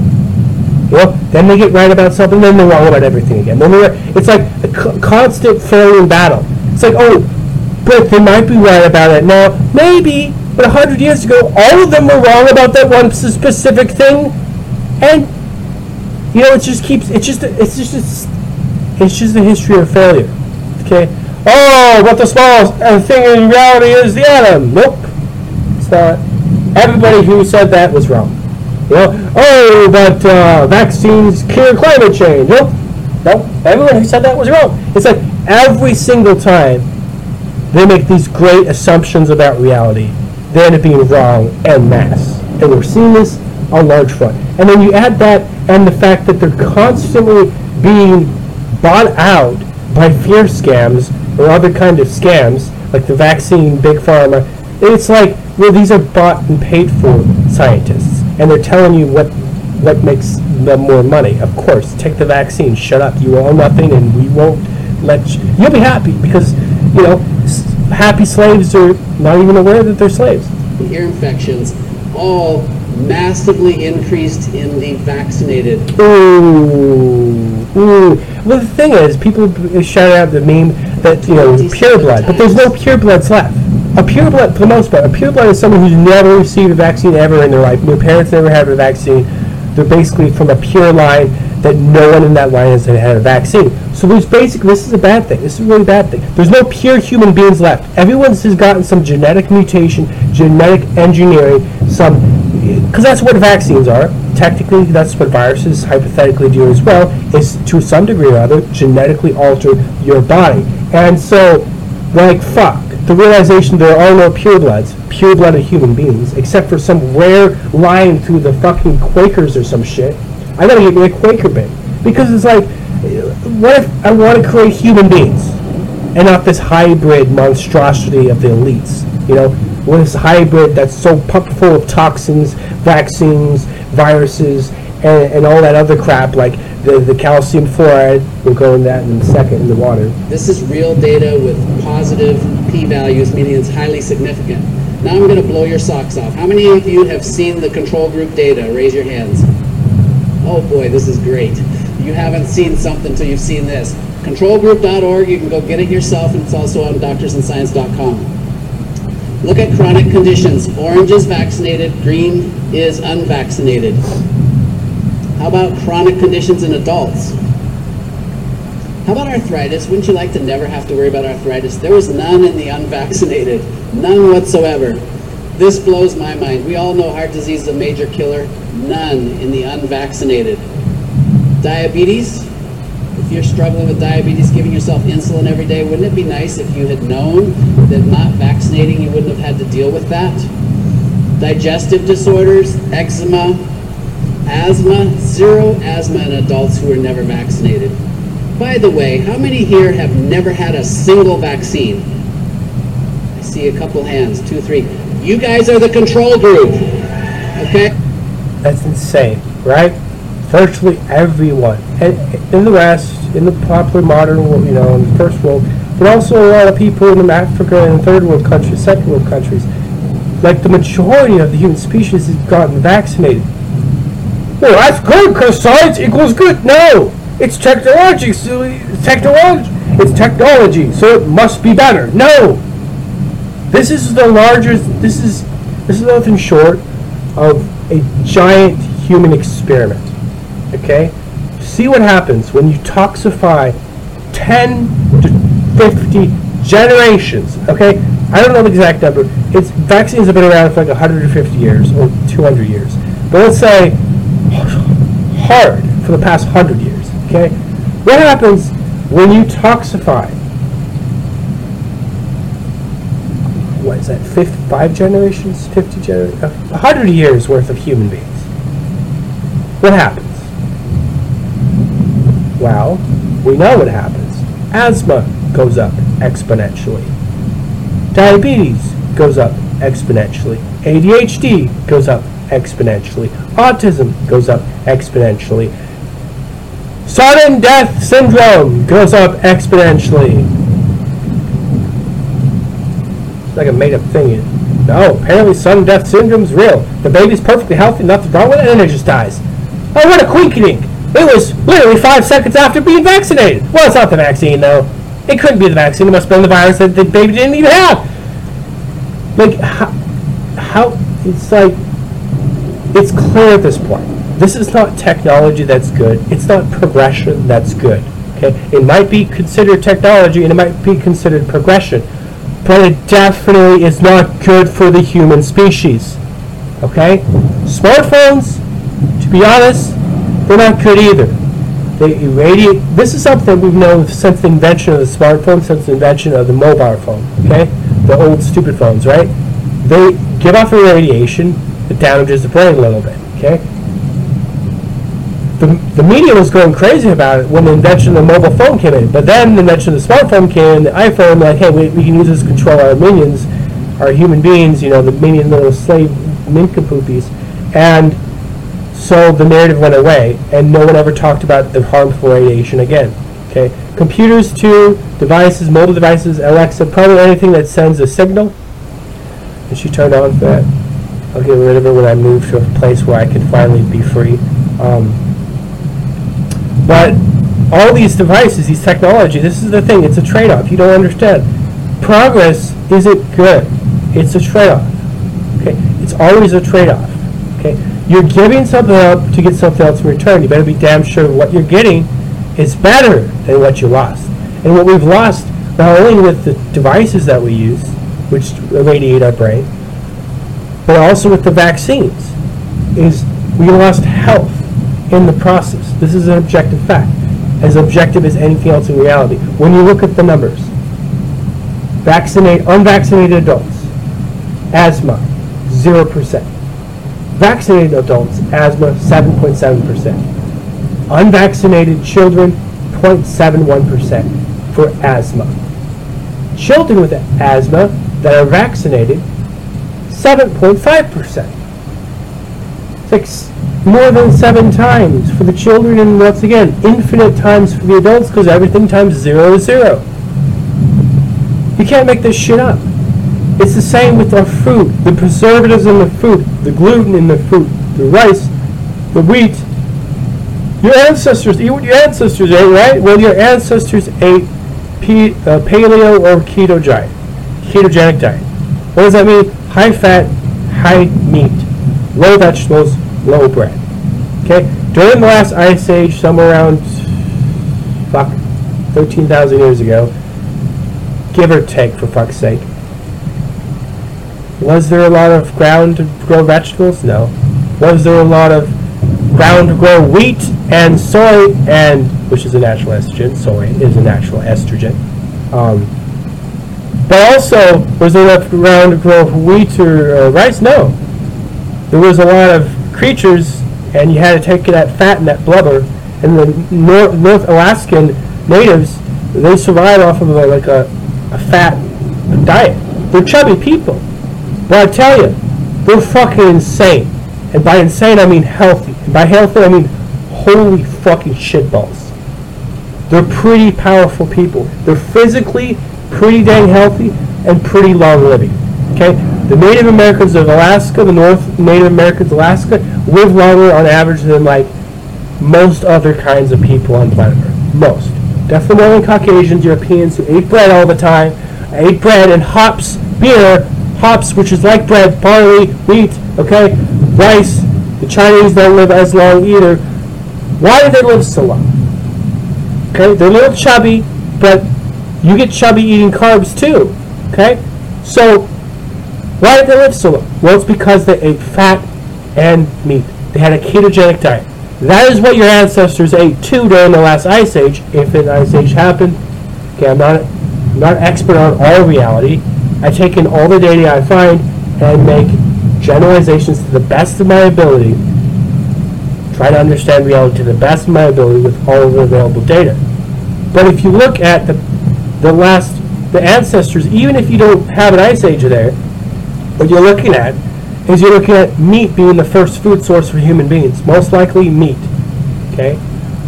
You know, then they get right about something, then they're wrong about everything again. Then they're, it's like a constant failing battle. It's like, oh, but they might be right about it now. Maybe, but a hundred years ago, all of them were wrong about that one specific thing, and you know, it just keeps. It's just. It's just. It's, it's just a history of failure. Okay. Oh, but the smallest uh, thing in reality is the atom. Nope. It's not. Everybody who said that was wrong. You know, oh, but uh, vaccines cure climate change. Nope. Nope. Everyone who said that was wrong. It's like every single time they make these great assumptions about reality, they end up being wrong en masse. And we're seeing this on large front. And then you add that and the fact that they're constantly being bought out by fear scams or other kind of scams, like the vaccine, big pharma. It's like, well, these are bought and paid for scientists, and they're telling you what what makes them more money. Of course, take the vaccine. Shut up. You owe nothing, and we won't let you. You'll be happy because you know happy slaves are not even aware that they're slaves. ear infections, all massively increased in the vaccinated. Ooh, ooh. Well, the thing is, people uh, shout out the meme that you know pure blood, but there's no pure bloods left. A pure blood, for the most part, a pure blood is someone who's never received a vaccine ever in their life. Their parents never had a vaccine. They're basically from a pure line that no one in that line has had a vaccine. So there's basically this is a bad thing. This is a really bad thing. There's no pure human beings left. Everyone's has gotten some genetic mutation, genetic engineering, some because that's what vaccines are. Technically, that's what viruses hypothetically do as well, is to some degree or other genetically alter your body. And so, like, fuck, the realization there are no purebloods, pure-blooded human beings, except for some rare line through the fucking Quakers or some shit. I gotta get me a Quaker bit. Because it's like, what if I want to create human beings? and not this hybrid monstrosity of the elites. You know, what is hybrid that's so pumped full of toxins, vaccines, viruses, and, and all that other crap like the, the calcium fluoride. We'll go in that in a second in the water. This is real data with positive p-values, meaning it's highly significant. Now I'm going to blow your socks off. How many of you have seen the control group data? Raise your hands. Oh boy, this is great. You haven't seen something until you've seen this. Controlgroup.org, you can go get it yourself, and it's also on doctorsandscience.com. Look at chronic conditions. Orange is vaccinated, green is unvaccinated. How about chronic conditions in adults? How about arthritis? Wouldn't you like to never have to worry about arthritis? There was none in the unvaccinated, none whatsoever. This blows my mind. We all know heart disease is a major killer, none in the unvaccinated. Diabetes? If you're struggling with diabetes, giving yourself insulin every day, wouldn't it be nice if you had known that not vaccinating you wouldn't have had to deal with that? Digestive disorders, eczema, asthma, zero asthma in adults who are never vaccinated. By the way, how many here have never had a single vaccine? I see a couple hands, two, three. You guys are the control group, okay? That's insane, right? Virtually everyone, and in the West, in the popular modern world, you know, in the first world, but also a lot of people in Africa and third world countries, second world countries, like the majority of the human species has gotten vaccinated. Well, that's good because science equals good. No, it's technology. So technology. It's technology, so it must be better. No, this is the largest. This is this is nothing short of a giant human experiment. Okay, see what happens when you toxify 10 to 50 generations. Okay, I don't know the exact number. It's vaccines have been around for like 150 years or 200 years, but let's say hard for the past 100 years. Okay, what happens when you toxify what is that 55 generations, 50 generations, 100 years worth of human beings. What happens? Well, we know what happens. Asthma goes up exponentially. Diabetes goes up exponentially. ADHD goes up exponentially. Autism goes up exponentially. Sudden death syndrome goes up exponentially. It's like a made up thing. No, apparently sudden death syndrome's real. The baby's perfectly healthy, nothing's wrong with it, and it just dies. Oh, what a quinkydink! It was literally five seconds after being vaccinated. Well, it's not the vaccine, though. It couldn't be the vaccine. It must have been the virus that the baby didn't even have. Like, how, how it's like, it's clear at this point. This is not technology that's good. It's not progression that's good. Okay, it might be considered technology and it might be considered progression, but it definitely is not good for the human species. Okay, smartphones, to be honest, they're not good either. They irradiate. This is something we've known since the invention of the smartphone, since the invention of the mobile phone. Okay, the old stupid phones, right? They give off a radiation that damages the brain a little bit. Okay, the, the media was going crazy about it when the invention of the mobile phone came in. But then the invention of the smartphone came in, the iPhone, like, hey, we, we can use this to control our minions, our human beings, you know, the minion little slave nincompoopies. And so the narrative went away, and no one ever talked about the harmful radiation again. Okay, computers too, devices, mobile devices, Alexa, probably anything that sends a signal. And she turned on for that. I'll get rid of her when I move to a place where I can finally be free. Um, but all these devices, these technology, this is the thing, it's a trade-off. You don't understand. Progress isn't good. It's a trade-off. Okay? It's always a trade-off. Okay? You're giving something up to get something else in return. You better be damn sure what you're getting is better than what you lost. And what we've lost, not only with the devices that we use, which irradiate our brain, but also with the vaccines, is we lost health in the process. This is an objective fact, as objective as anything else in reality. When you look at the numbers, vaccinate unvaccinated adults, asthma, 0%. Vaccinated adults, asthma, 7.7%. Unvaccinated children, 0.71% for asthma. Children with asthma that are vaccinated, 7.5%. It's like more than seven times for the children, and once again, infinite times for the adults because everything times zero is zero. You can't make this shit up. It's the same with our food. The preservatives in the food, the gluten in the food, the rice, the wheat. Your ancestors eat what your ancestors ate, right? Well, your ancestors ate pe- uh, paleo or keto diet, ketogenic diet. What does that mean? High fat, high meat, low vegetables, low bread. Okay? During the last ice age, somewhere around fuck 13,000 years ago, give or take for fuck's sake. Was there a lot of ground to grow vegetables? No. Was there a lot of ground to grow wheat and soy and which is a natural estrogen, soy is a natural estrogen. Um, but also, was there enough ground to grow wheat or uh, rice? No. There was a lot of creatures, and you had to take that fat and that blubber. And the North, North Alaskan natives, they survive off of a, like a, a fat diet. They're chubby people. But I tell you, they're fucking insane. And by insane, I mean healthy. And by healthy, I mean holy fucking shitballs. They're pretty powerful people. They're physically pretty dang healthy and pretty long living. Okay? The Native Americans of Alaska, the North Native Americans of Alaska, live longer on average than like most other kinds of people on planet Earth. Most. Definitely more than Caucasians, Europeans who ate bread all the time, ate bread and hops, beer, hops, which is like bread, barley, wheat, okay, rice. The Chinese don't live as long either. Why do they live so long? Okay, they're a little chubby, but you get chubby eating carbs too. Okay, so why did they live so long? Well, it's because they ate fat and meat. They had a ketogenic diet. That is what your ancestors ate too during the last ice age, if an ice age happened. Okay, I'm not I'm not an expert on all reality, I take in all the data I find and make generalizations to the best of my ability. Try to understand reality to the best of my ability with all of the available data. But if you look at the the last the ancestors, even if you don't have an ice age there, what you're looking at is you're looking at meat being the first food source for human beings. Most likely meat. Okay?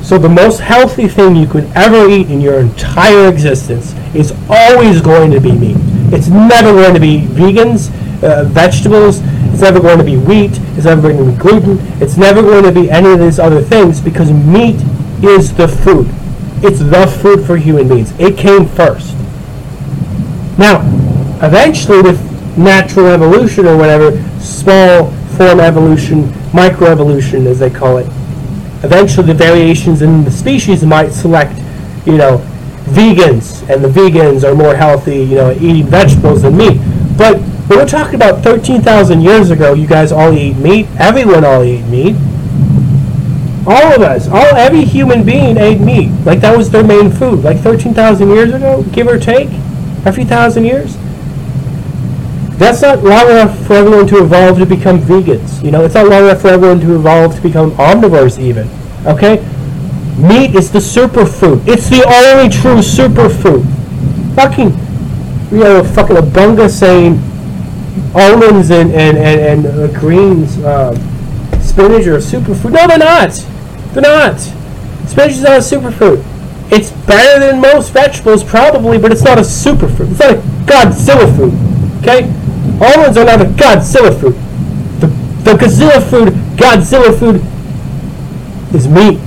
So the most healthy thing you could ever eat in your entire existence is always going to be meat. It's never going to be vegans, uh, vegetables. It's never going to be wheat. It's never going to be gluten. It's never going to be any of these other things because meat is the food. It's the food for human beings. It came first. Now, eventually with natural evolution or whatever, small form evolution, microevolution as they call it, eventually the variations in the species might select, you know, vegans, and the vegans are more healthy, you know, eating vegetables than meat. But when we're talking about 13,000 years ago, you guys all eat meat. Everyone all ate meat. All of us, all every human being ate meat. Like that was their main food. Like 13,000 years ago, give or take, a few thousand years. That's not long enough for everyone to evolve to become vegans. You know, it's not long enough for everyone to evolve to become omnivores even. Okay? Meat is the superfood. It's the only true superfood. Fucking, you know, fucking a bunga saying almonds and, and, and, and uh, greens, uh, spinach are superfood. No, they're not. They're not. Spinach is not a superfood. It's better than most vegetables, probably, but it's not a superfood. It's not a Godzilla food. Okay? Almonds are not a Godzilla food. The, the Godzilla food, Godzilla food, is meat.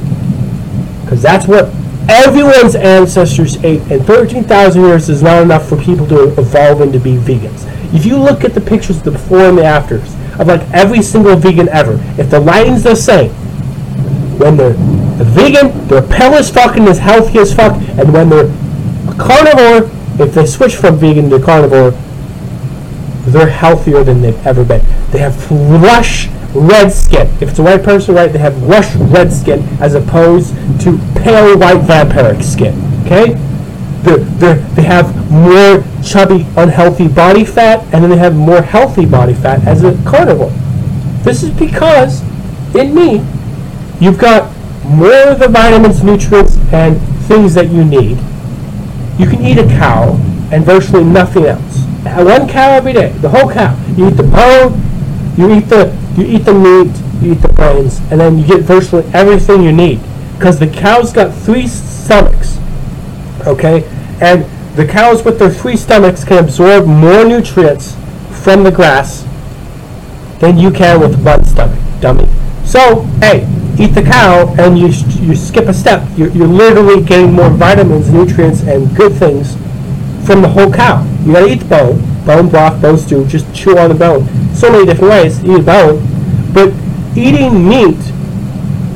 Because that's what everyone's ancestors ate, and 13,000 years is not enough for people to evolve into be vegans. If you look at the pictures of the before and the afters of like every single vegan ever, if the lighting's the same, when they're a vegan, they're pale as fuck and as healthy as fuck, and when they're a carnivore, if they switch from vegan to carnivore, they're healthier than they've ever been. They have lush red skin. If it's a white person, right, they have lush red skin as opposed to pale white vampiric skin. Okay? They're, they have more chubby, unhealthy body fat, and then they have more healthy body fat as a carnivore. This is because in meat, you've got more of the vitamins, nutrients, and things that you need. You can eat a cow and virtually nothing else. One cow every day, the whole cow. You eat the bone, you eat the you eat the meat, you eat the brains, and then you get virtually everything you need. Because the cow's got three stomachs. Okay? And the cows with their three stomachs can absorb more nutrients from the grass than you can with one stomach, dummy. So, hey, eat the cow and you, you skip a step. You're, you're literally getting more vitamins, nutrients, and good things from the whole cow. You gotta eat the bone, bone broth, bone stew, just chew on the bone. So many different ways to eat a bone. But eating meat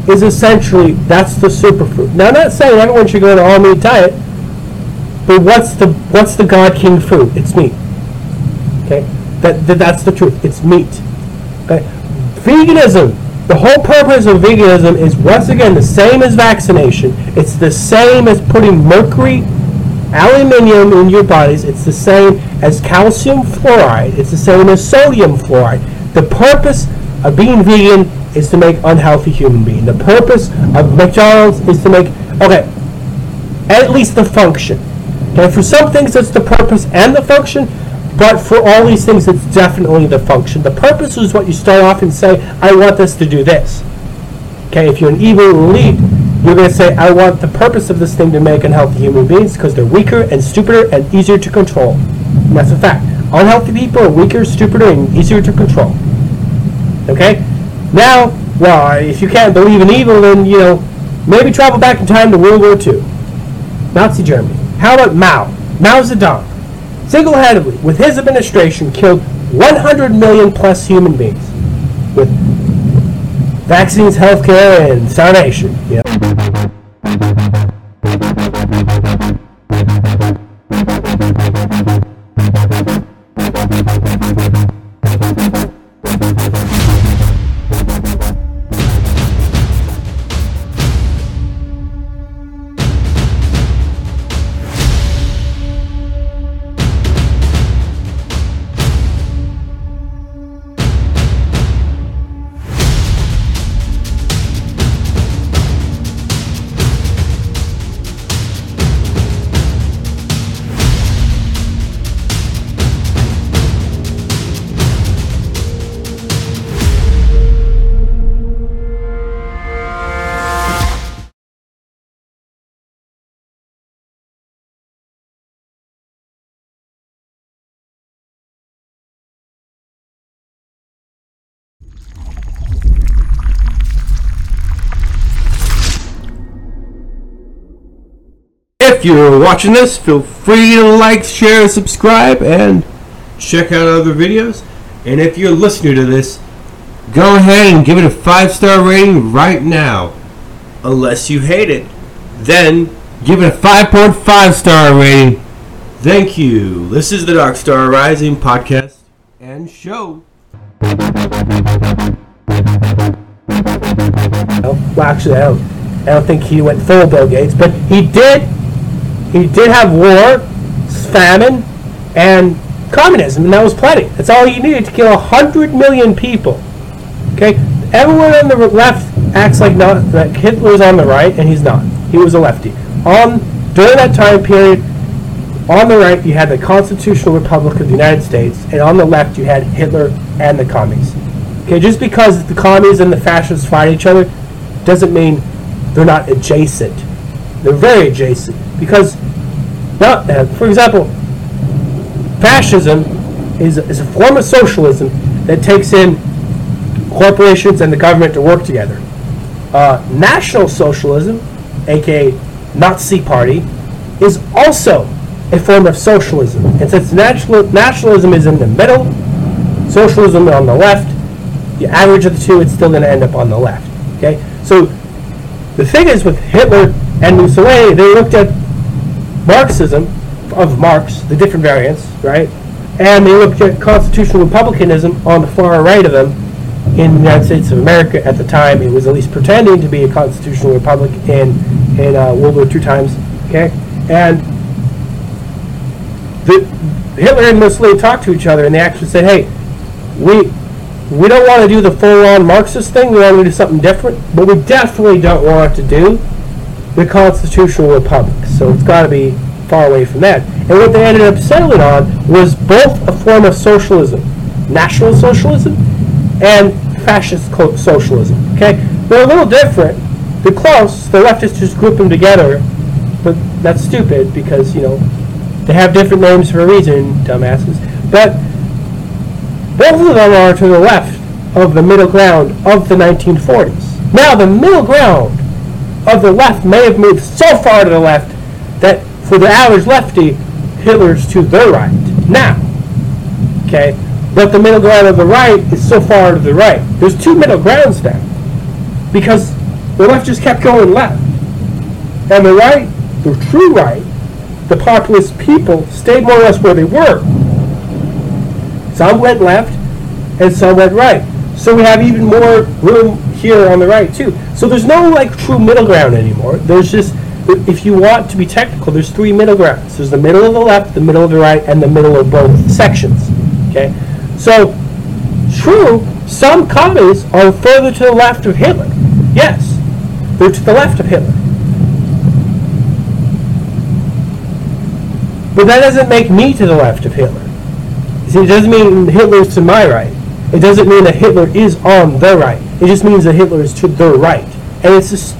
is essentially, that's the superfood. Now I'm not saying everyone should go on an all meat diet, but what's the what's the God King food? It's meat. Okay? That, that that's the truth. It's meat. Okay? Veganism. The whole purpose of veganism is once again the same as vaccination. It's the same as putting mercury aluminium in your bodies. It's the same as calcium fluoride. It's the same as sodium fluoride. The purpose of being vegan is to make unhealthy human being. The purpose of McDonald's is to make okay, at least the function. Okay, for some things it's the purpose and the function, but for all these things it's definitely the function. The purpose is what you start off and say, I want this to do this. Okay, if you're an evil elite, you're going to say, I want the purpose of this thing to make unhealthy human beings because they're weaker and stupider and easier to control. And that's a fact. Unhealthy people are weaker, stupider, and easier to control. Okay? Now, well, if you can't believe in evil, then, you know, maybe travel back in time to World War II. Nazi Germany. How about Mao? Mao Zedong. Single-handedly, with his administration, killed 100 million plus human beings. With vaccines, healthcare, and starvation. You if you're watching this, feel free to like, share, subscribe, and check out other videos. And if you're listening to this, go ahead and give it a five star rating right now. Unless you hate it, then give it a 5.5 star rating. Thank you. This is the Dark Star Rising podcast and show. Well, actually, I don't, I don't think he went full Bill Gates, but he did. He did have war, famine, and communism, and that was plenty. That's all he needed to kill hundred million people. Okay, everyone on the left acts like not that Hitler's on the right, and he's not. He was a lefty. On during that time period, on the right you had the Constitutional Republic of the United States, and on the left you had Hitler and the commies. Okay, just because the commies and the fascists fight each other doesn't mean they're not adjacent. They're very adjacent because, not, uh, for example, fascism is, is a form of socialism that takes in corporations and the government to work together. Uh, National Socialism, aka Nazi Party, is also a form of socialism. And since national, nationalism is in the middle, socialism on the left, the average of the two, it's still going to end up on the left. Okay, so the thing is with Hitler and Mussolini, they looked at Marxism of Marx, the different variants, right, and they looked at constitutional republicanism on the far right of them in the United States of America at the time. It was at least pretending to be a constitutional republic in in uh, World War II times. Okay, and the Hitler and Mussolini talked to each other, and they actually said, "Hey, we we don't want to do the full-on Marxist thing. We want to do something different, but we definitely don't want to do the constitutional republic. So it's got to be far away from that. And what they ended up settling on was both a form of socialism, national socialism, and fascist socialism. Okay, they're a little different. They're close. The leftists just group them together, but that's stupid because you know they have different names for a reason, dumbasses. But both of them are to the left of the middle ground of the 1940s. Now, the middle ground of the left may have moved so far to the left that for the average lefty, Hitler's to the right. Now, okay, but the middle ground of the right is so far to the right. There's two middle grounds now because the left just kept going left. And the right, the true right, the populist people stayed more or less where they were. Some went left and some went right. So we have even more room here on the right too. So there's no like true middle ground anymore. There's just if you want to be technical, there's three middle grounds. There's the middle of the left, the middle of the right, and the middle of both sections. Okay? So true, some commies are further to the left of Hitler. Yes. They're to the left of Hitler. But that doesn't make me to the left of Hitler. See, it doesn't mean Hitler's to my right. It doesn't mean that Hitler is on the right. It just means that Hitler is to the right. And it's just,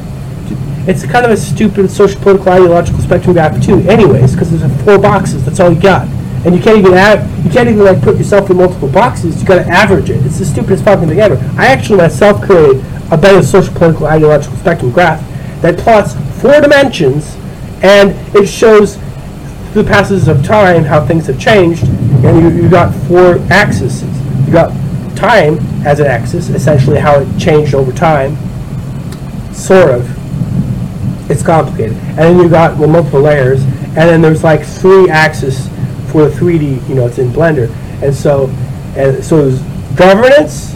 it's kind of a stupid social political ideological spectrum graph too, anyways, because there's four boxes. That's all you got, and you can't even add, you can't even like put yourself in multiple boxes. You got to average it. It's the stupidest fucking thing ever. I actually myself created a better social political ideological spectrum graph that plots four dimensions, and it shows through the passes of time how things have changed, and you, you got four axes. You got time as an axis, essentially how it changed over time, sort of. It's complicated. And then you've got well, multiple layers, and then there's like three axes for the 3D, you know, it's in Blender. And so, and so there's governance,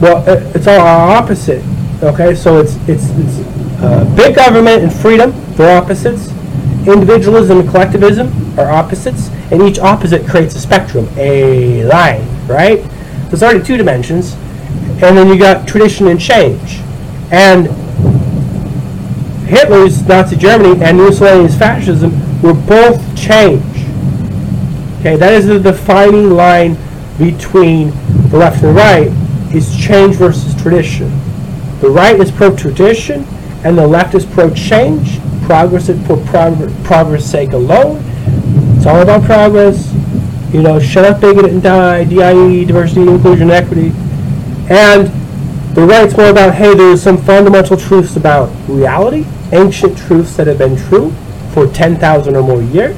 well, uh, it's all opposite, okay? So it's, it's, it's uh, big government and freedom, they're opposites. Individualism and collectivism are opposites, and each opposite creates a spectrum, a line, right? It's already two dimensions, and then you got tradition and change. And Hitler's Nazi Germany and Mussolini's fascism were both change. Okay, that is the defining line between the left and the right is change versus tradition. The right is pro-tradition, and the left is pro-change. Progress is for prog- progress' sake alone. It's all about progress. You know, shut up, bigot, and die. DIE, diversity, inclusion, equity. And the right's more about, hey, there's some fundamental truths about reality, ancient truths that have been true for 10,000 or more years.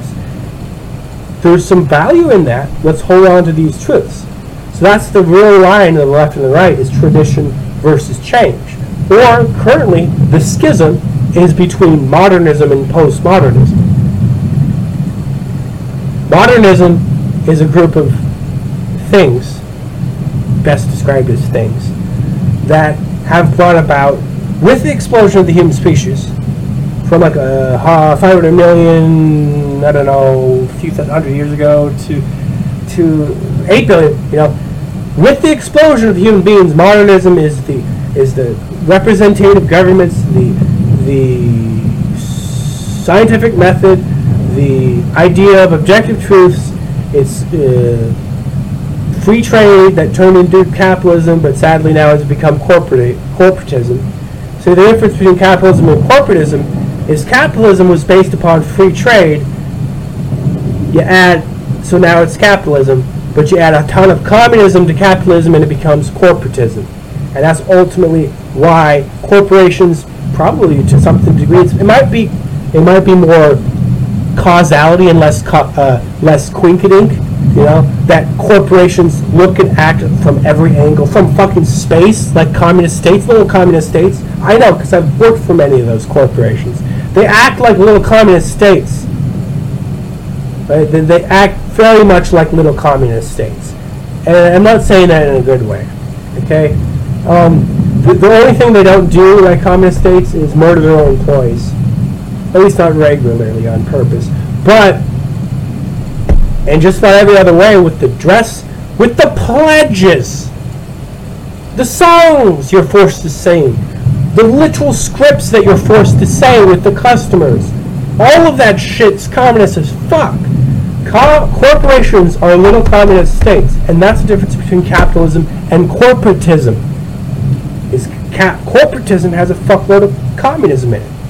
There's some value in that. Let's hold on to these truths. So that's the real line of the left and the right is tradition versus change. Or currently, the schism is between modernism and postmodernism. Modernism is a group of things, best described as things, that have brought about, with the explosion of the human species, from like a uh, 500 million, I don't know, a few hundred years ago to to 8 billion, you know, with the explosion of human beings, modernism is the is the representative governments, the the scientific method, the idea of objective truths. It's uh, free trade that turned into capitalism, but sadly now has become corporate corporatism. So the difference between capitalism and corporatism is capitalism was based upon free trade. You add, so now it's capitalism, but you add a ton of communism to capitalism and it becomes corporatism. And that's ultimately why corporations, probably to some degree, it might be, it might be more causality and less uh, less quinkadink. You know that corporations look and act from every angle, from fucking space, like communist states, little communist states. I know because I've worked for many of those corporations. They act like little communist states. Right? They, they act very much like little communist states. And I'm not saying that in a good way. Okay? Um, the, the only thing they don't do like communist states is murder their own employees. At least not regularly on purpose. But, and just about every other way, with the dress, with the pledges, the songs you're forced to sing, the literal scripts that you're forced to say with the customers. All of that shit's communist as fuck. Co- corporations are little communist states, and that's the difference between capitalism and corporatism. Is cap- corporatism has a fuckload of communism in it.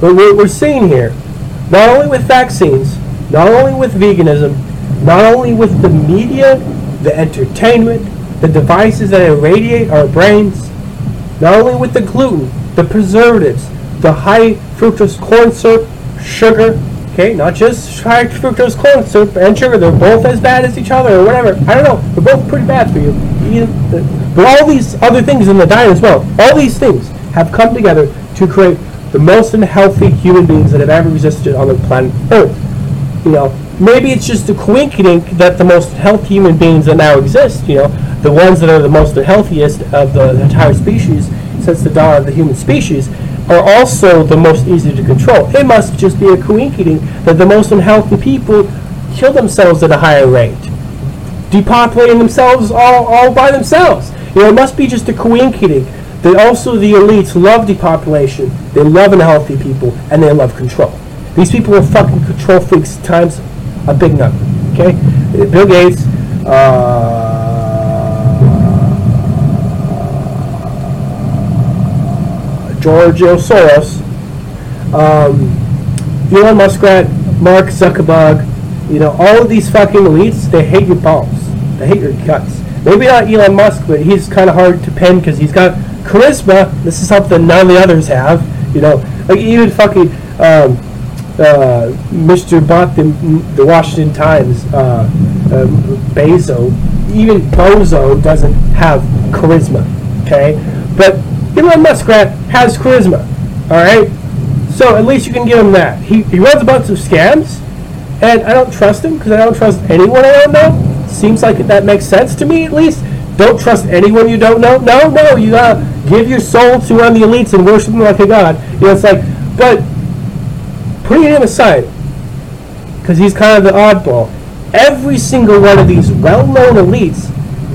But what we're seeing here, not only with vaccines, not only with veganism, not only with the media, the entertainment, the devices that irradiate our brains, not only with the gluten, the preservatives, the high fructose corn syrup, sugar, okay, not just high fructose corn syrup and sugar, they're both as bad as each other or whatever. I don't know, they're both pretty bad for you. But all these other things in the diet as well, all these things have come together to create the most unhealthy human beings that have ever existed on the planet Earth. You know, maybe it's just a coincidence that the most healthy human beings that now exist, you know, the ones that are the most healthiest of the entire species since the dawn of the human species are also the most easy to control. It must just be a coincidence that the most unhealthy people kill themselves at a higher rate, depopulating themselves all, all by themselves. You know, it must be just a coincidence that also the elites love depopulation, they love unhealthy people, and they love control. These people are fucking control freaks times a big number. Okay, Bill Gates. Uh, George Soros, um, Elon Muskrat, Mark Zuckerberg, you know, all of these fucking elites, they hate your balls. They hate your guts. Maybe not Elon Musk, but he's kind of hard to pin because he's got charisma. This is something none of the others have. You know, like even fucking um, uh, Mr. Bot, the, the Washington Times, uh, uh, Bezo, even Bozo doesn't have charisma. Okay, but Elon Muskrat has charisma. All right, so at least you can give him that. He, he runs a bunch of scams, and I don't trust him because I don't trust anyone I don't know. Seems like that makes sense to me at least. Don't trust anyone you don't know. No, no, you gotta give your soul to one of the elites and worship them like a god. You know, it's like, but putting him aside, because he's kind of the oddball. Every single one of these well-known elites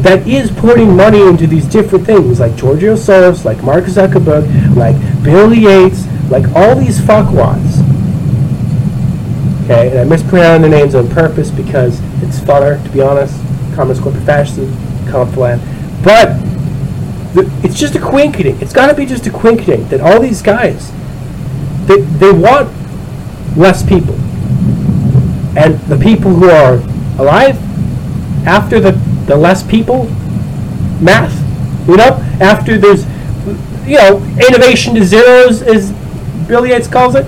that is putting money into these different things, like George Soros, like Mark Zuckerberg, like Bill Yates, like all these fuckwads. Okay, and I mispronounce their names on purpose because it's funner, to be honest. Communist corporate fascism, Complan. But the, it's just a coincidence. It's got to be just a coincidence that all these guys, they, they want less people. And the people who are alive after the, the less people math, you know, after there's, you know, innovation to zeros, as Bill Yates calls it,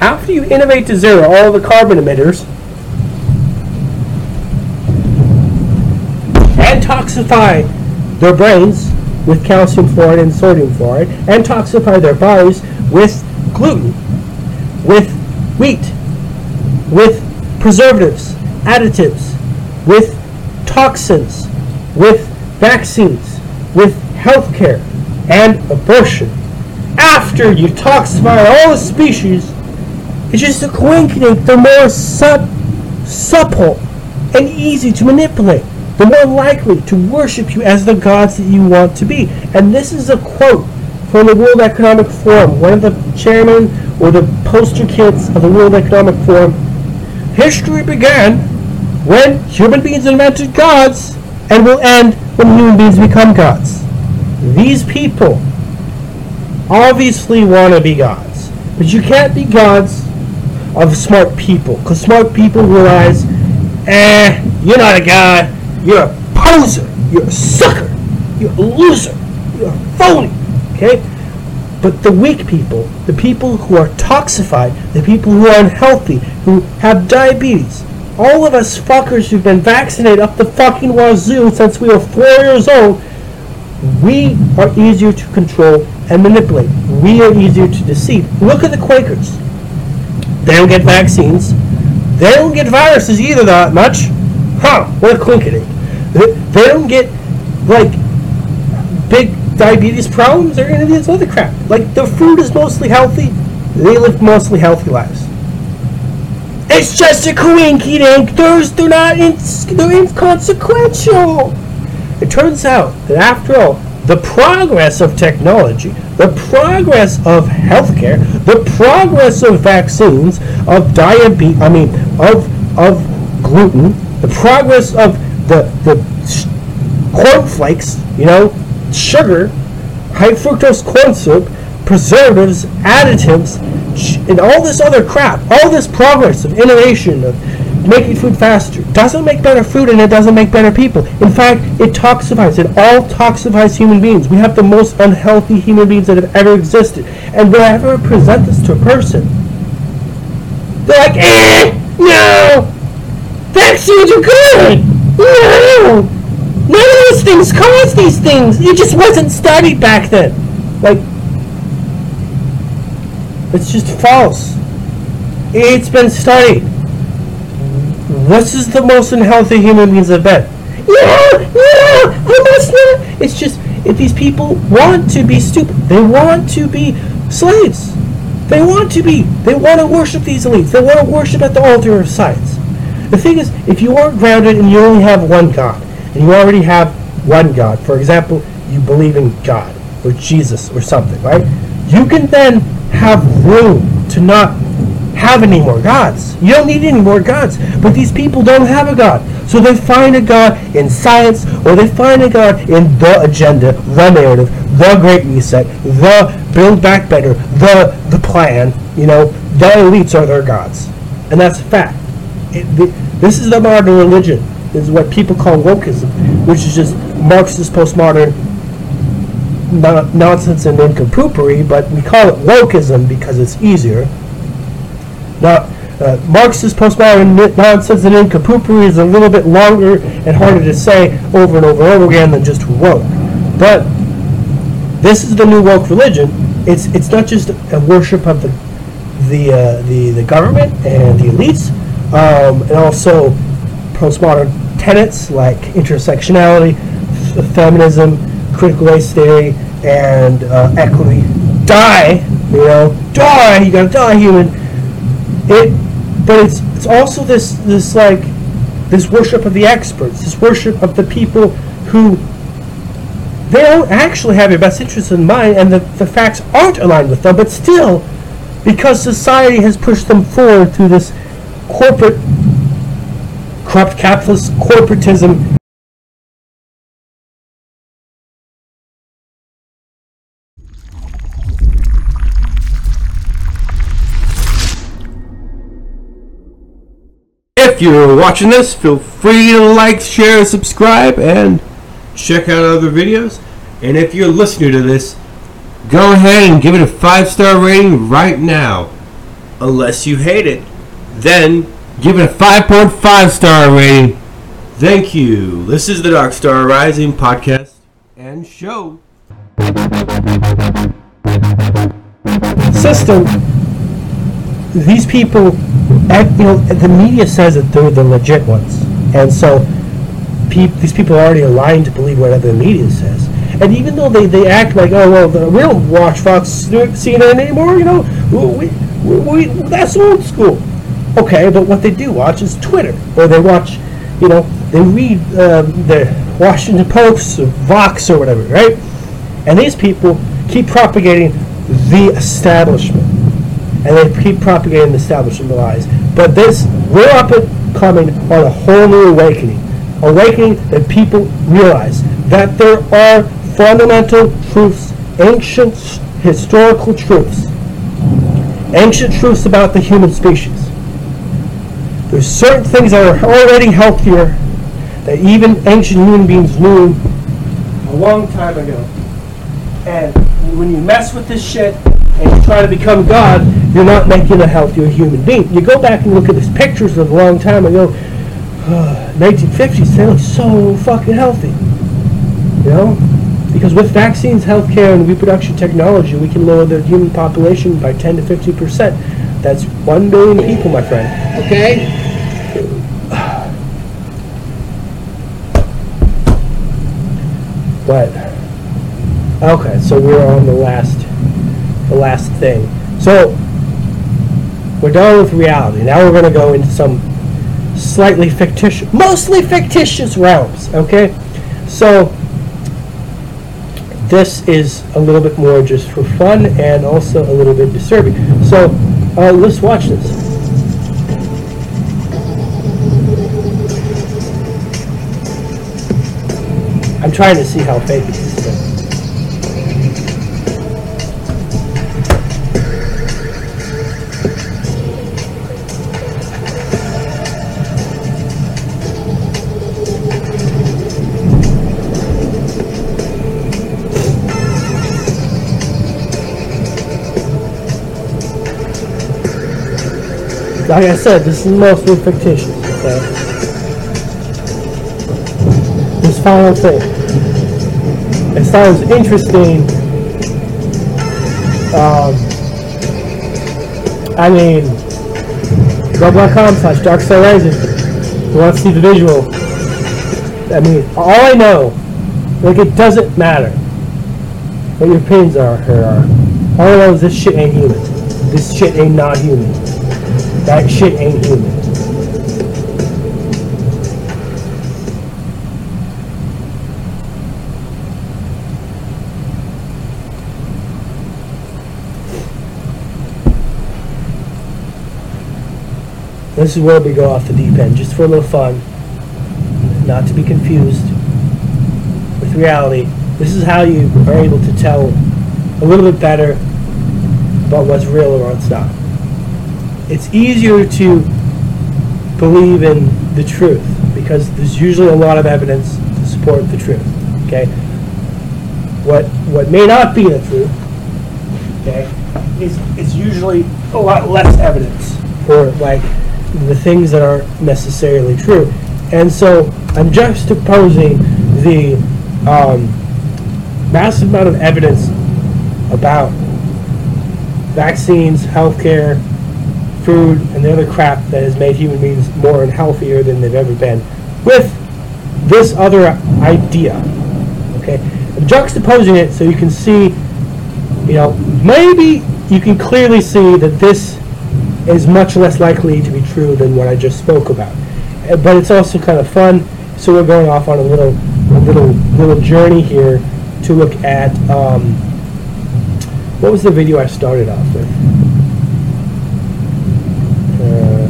after you innovate to zero all the carbon emitters and toxify their brains with calcium fluoride and sodium fluoride and toxify their bodies with gluten, with wheat, with preservatives, additives, with toxins, with vaccines, with healthcare, and abortion. After you toxify all the species, it's just a coincidence they're more sub, supple and easy to manipulate. They're more likely to worship you as the gods that you want to be. And this is a quote from the World Economic Forum, one of the chairmen or the poster kids of the World Economic Forum. History began when human beings invented gods and will end when human beings become gods. These people obviously want to be gods, but you can't be gods of smart people because smart people realize, eh, you're not a god, you're a poser, you're a sucker, you're a loser, you're a phony, okay? But the weak people, the people who are toxified, the people who are unhealthy, who have diabetes, all of us fuckers who've been vaccinated up the fucking wazoo since we were four years old, we are easier to control and manipulate. We are easier to deceive. Look at the Quakers. They don't get vaccines. They don't get viruses either that much. Huh, what a coincidence. They don't get, like, big diabetes problems or any of this other crap. Like, the food is mostly healthy. They live mostly healthy lives. It's just a coinky Those they're not in, they're inconsequential. It turns out that after all, the progress of technology, the progress of healthcare, the progress of vaccines, of diabetes, I mean, of of gluten, the progress of the the cornflakes, you know, sugar, high fructose corn syrup, preservatives, additives, and all this other crap, all this progress of innovation, of making food faster, doesn't make better food and it doesn't make better people. In fact, it toxifies. It all toxifies human beings. We have the most unhealthy human beings that have ever existed. And whenever I present this to a person, they're like, eh, no, vaccines are good. No, none of these things cause these things. It just wasn't studied back then. Like, it's just false. It's been studied. This is the most unhealthy human beings have been. Yeah, yeah, I must not. It's just if these people want to be stupid, they want to be slaves. They want to be. They want to worship these elites. They want to worship at the altar of science. The thing is, if you aren't grounded and you only have one God, and you already have one God, for example, you believe in God or Jesus or something, right? You can then have room to not have any more gods. You don't need any more gods. But these people don't have a God. So they find a God in science or they find a God in the agenda, the narrative, the Great Reset, the Build Back Better, the the plan. You know, the elites are their gods. And that's a fact. It, this is the modern religion. This is what people call wokeism, which is just Marxist postmodern nonsense and nincompoopry, but we call it wokeism because it's easier. Now, uh, Marxist postmodern nonsense and nincompoopry is a little bit longer and harder to say over and over and over again than just woke. But this is the new woke religion. It's it's not just a worship of the the uh, the, the government and the elites, um, and also postmodern tenets like intersectionality, f- feminism, critical race theory, and uh, equity. Die, you know, die. You gotta die, human. It, but it's it's also this this like this worship of the experts, this worship of the people who they don't actually have your best interests in mind, and the, the facts aren't aligned with them, but still, because society has pushed them forward through this corporate, corrupt capitalist corporatism If you're watching this, feel free to like, share, subscribe, and check out other videos. And if you're listening to this, go ahead and give it a five star rating right now. unless you hate it. Then give it a 5.5 star rating. Thank you. This is the Dark Star Rising podcast and show. system, these people, act- you know, the media says that they're the legit ones, and so peop these people are already aligned to believe whatever the media says. And even though they, they act like, oh well, the, we don't watch Fox CNN anymore, you know, we, we, we, that's old school. Okay, but what they do watch is Twitter, or they watch, you know, they read um, the Washington Post, or Vox, or whatever, right? And these people keep propagating the establishment. And they keep propagating the establishment lies. But this, we're up and coming on a whole new awakening. Awakening that people realize that there are fundamental truths, ancient historical truths, ancient truths about the human species. There's certain things that are already healthier that even ancient human beings knew a long time ago. And when you mess with this shit and you try to become God, you're not making a healthier human being. You go back and look at these pictures of a long time ago, uh, 1950s, they look so fucking healthy. You know? Because with vaccines, healthcare, and reproduction technology, we can lower the human population by 10 to 50 percent. That's 1 billion people, my friend. Okay? But okay, so we're on the last the last thing. So we're done with reality. Now we're gonna go into some slightly fictitious mostly fictitious realms, okay? So this is a little bit more just for fun and also a little bit disturbing. So uh, let's watch this. I'm trying to see how fake it is. Like I said, this is mostly fictitious, okay? This final thing. It sounds interesting. Um, I mean, Google.com slash Dark Star Rising. You want to see the visual? I mean, all I know, like it doesn't matter what your opinions are. Here are. All I know is this shit ain't human. This shit ain't not human. That shit ain't human. This is where we go off the deep end, just for a little fun, not to be confused with reality. This is how you are able to tell a little bit better about what's real or what's not. It's easier to believe in the truth because there's usually a lot of evidence to support the truth. Okay, what what may not be the truth, okay, is is usually a lot less evidence for like the things that aren't necessarily true. And so I'm juxtaposing the um, massive amount of evidence about vaccines, healthcare, food, and the other crap that has made human beings more unhealthier than they've ever been with this other idea. Okay? I'm juxtaposing it so you can see, you know, maybe you can clearly see that this is much less likely to be true than what I just spoke about. Uh, But it's also kind of fun, so we're going off on a little, a little, little journey here to look at um, what was the video I started off with? Uh,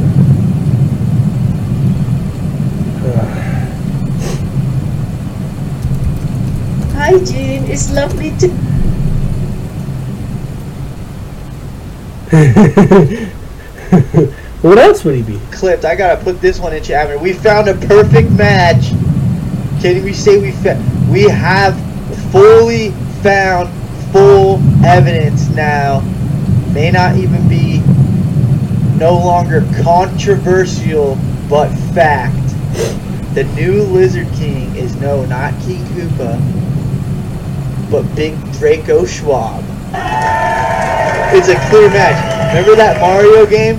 Hi, Jean. It's lovely to. what else would he be? clipped. I gotta put this one in chat. We found a perfect match. Can we say we fa- we have fully found full evidence now? May not even be no longer controversial but fact. The new Lizard King is no, not King Koopa, but Big Draco Schwab. It's a clear match. Remember that Mario game?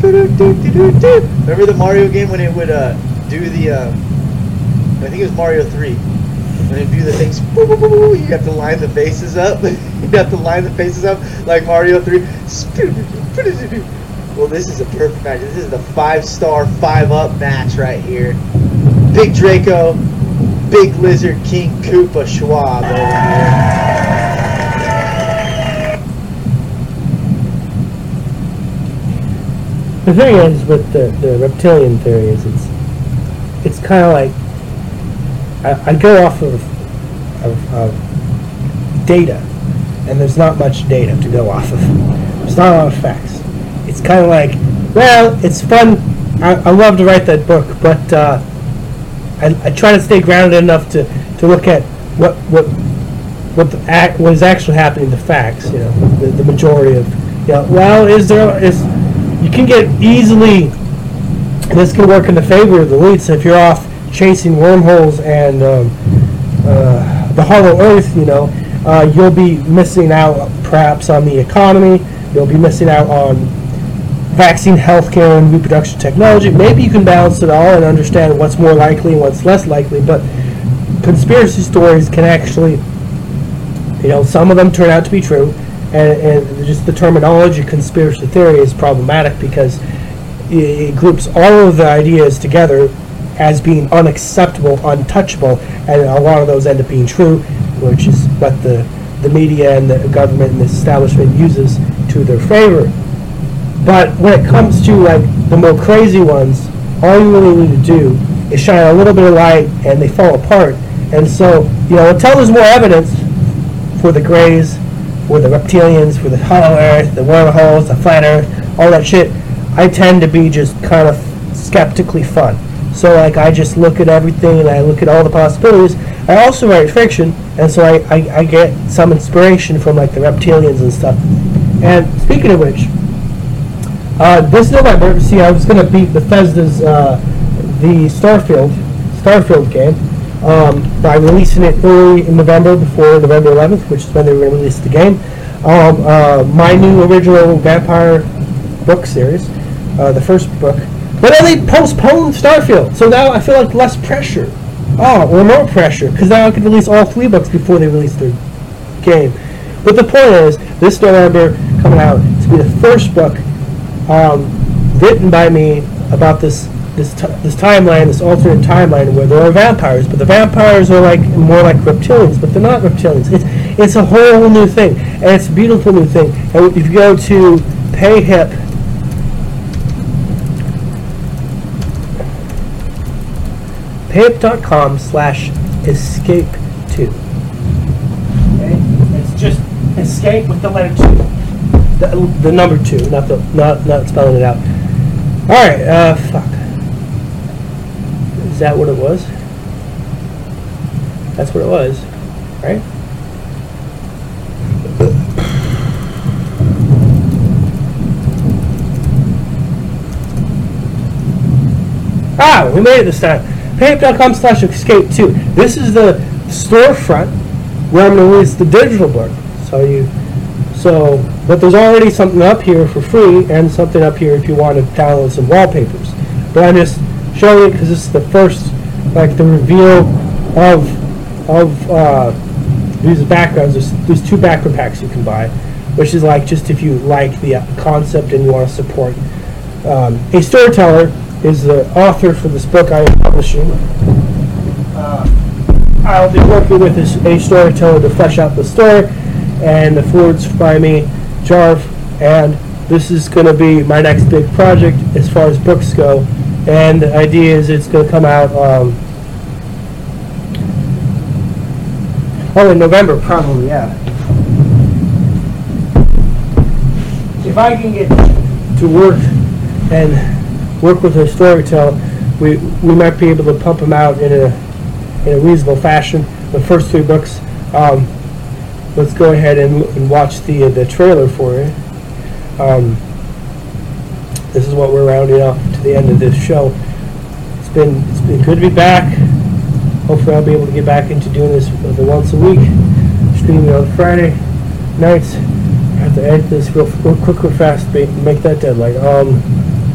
Remember the Mario game when it would uh, do the, uh, I think it was Mario 3. When it do the things, you have to line the faces up. you have to line the faces up like Mario 3. Well, this is a perfect match. This is the five-star, five-up match right here. Big Draco, Big Lizard King Koopa Schwab over here. The thing is with the, the reptilian theory is it's it's kind of like I, I go off of, of, of data, and there's not much data to go off of. There's not a lot of facts. It's kind of like, well, it's fun. I, I love to write that book, but uh, I, I try to stay grounded enough to, to look at what what what the act, what is actually happening, the facts. You know, the, the majority of. You know, well, is there is you can get easily and this can work in the favor of the elites if you're off chasing wormholes and um, uh, the hollow earth you know uh, you'll be missing out perhaps on the economy you'll be missing out on vaccine healthcare and reproduction technology maybe you can balance it all and understand what's more likely and what's less likely but conspiracy stories can actually you know some of them turn out to be true and, and just the terminology conspiracy theory is problematic because it groups all of the ideas together as being unacceptable, untouchable, and a lot of those end up being true, which is what the, the media and the government and the establishment uses to their favor. But when it comes to like the more crazy ones, all you really need to do is shine a little bit of light and they fall apart. And so, you know, until there's more evidence for the grays, for the reptilians, for the hollow earth, the wormholes, the flat earth, all that shit, I tend to be just kind of skeptically fun. So like I just look at everything and I look at all the possibilities. I also write fiction, and so I, I, I get some inspiration from like the reptilians and stuff. And speaking of which, uh, this November, see, I was going to beat Bethesda's uh, the Starfield Starfield game um, by releasing it early in November before November 11th, which is when they were going to release the game. Um, uh, my new original vampire book series, uh, the first book. But then they postponed Starfield, so now I feel like less pressure. Oh, or more pressure, because now I can release all three books before they release their game. But the point is, this November coming out to be the first book um, written by me about this this t- this timeline, this alternate timeline where there are vampires, but the vampires are like more like reptilians, but they're not reptilians. It's it's a whole new thing, and it's a beautiful new thing. And if you go to PayHip, payhip.com slash escape two. Okay, it's just escape with the letter two, the, the number two, not the not not spelling it out. All right, uh, fuck. Is that what it was? That's what it was, right? Ah, we made it this time. Payhip.com slash escape 2. This is the storefront where I'm going to release the digital book. So you, so, but there's already something up here for free and something up here if you want to download some wallpapers. But I'm just showing it because this is the first, like the reveal of, of uh, these backgrounds. There's, there's two background packs you can buy, which is like just if you like the uh, concept and you want to support. Um, a storyteller is the author for this book I am publishing. Uh, I'll be working with a storyteller to flesh out the story, and the forwards by me, Jarv, and this is going to be my next big project as far as books go. And the idea is it's going to come out, um, oh, in November, probably, yeah. If I can get to work and work with a storyteller, we we might be able to pump them out in a in a reasonable fashion. The first three books. Um, let's go ahead and, and watch the the trailer for it. Um, this is what we're rounding off to the end of this show. It's been it's been good to be back. Hopefully, I'll be able to get back into doing this the once a week, streaming on Friday nights. I have to edit this real, real quick, real fast, make that deadline. Um,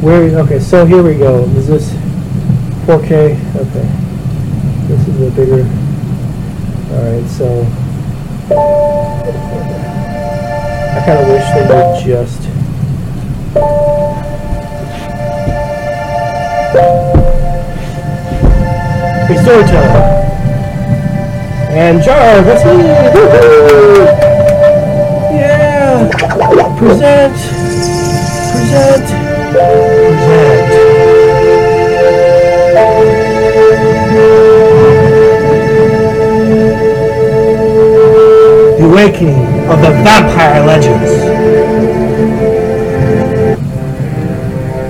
where? Okay, so here we go. Is this 4K? Okay, this is a bigger. All right, so I kind of wish they would just. Be storyteller. And Jar, me! Woohoo! Yeah! Present! Present! Present! Awakening of the Vampire Legends.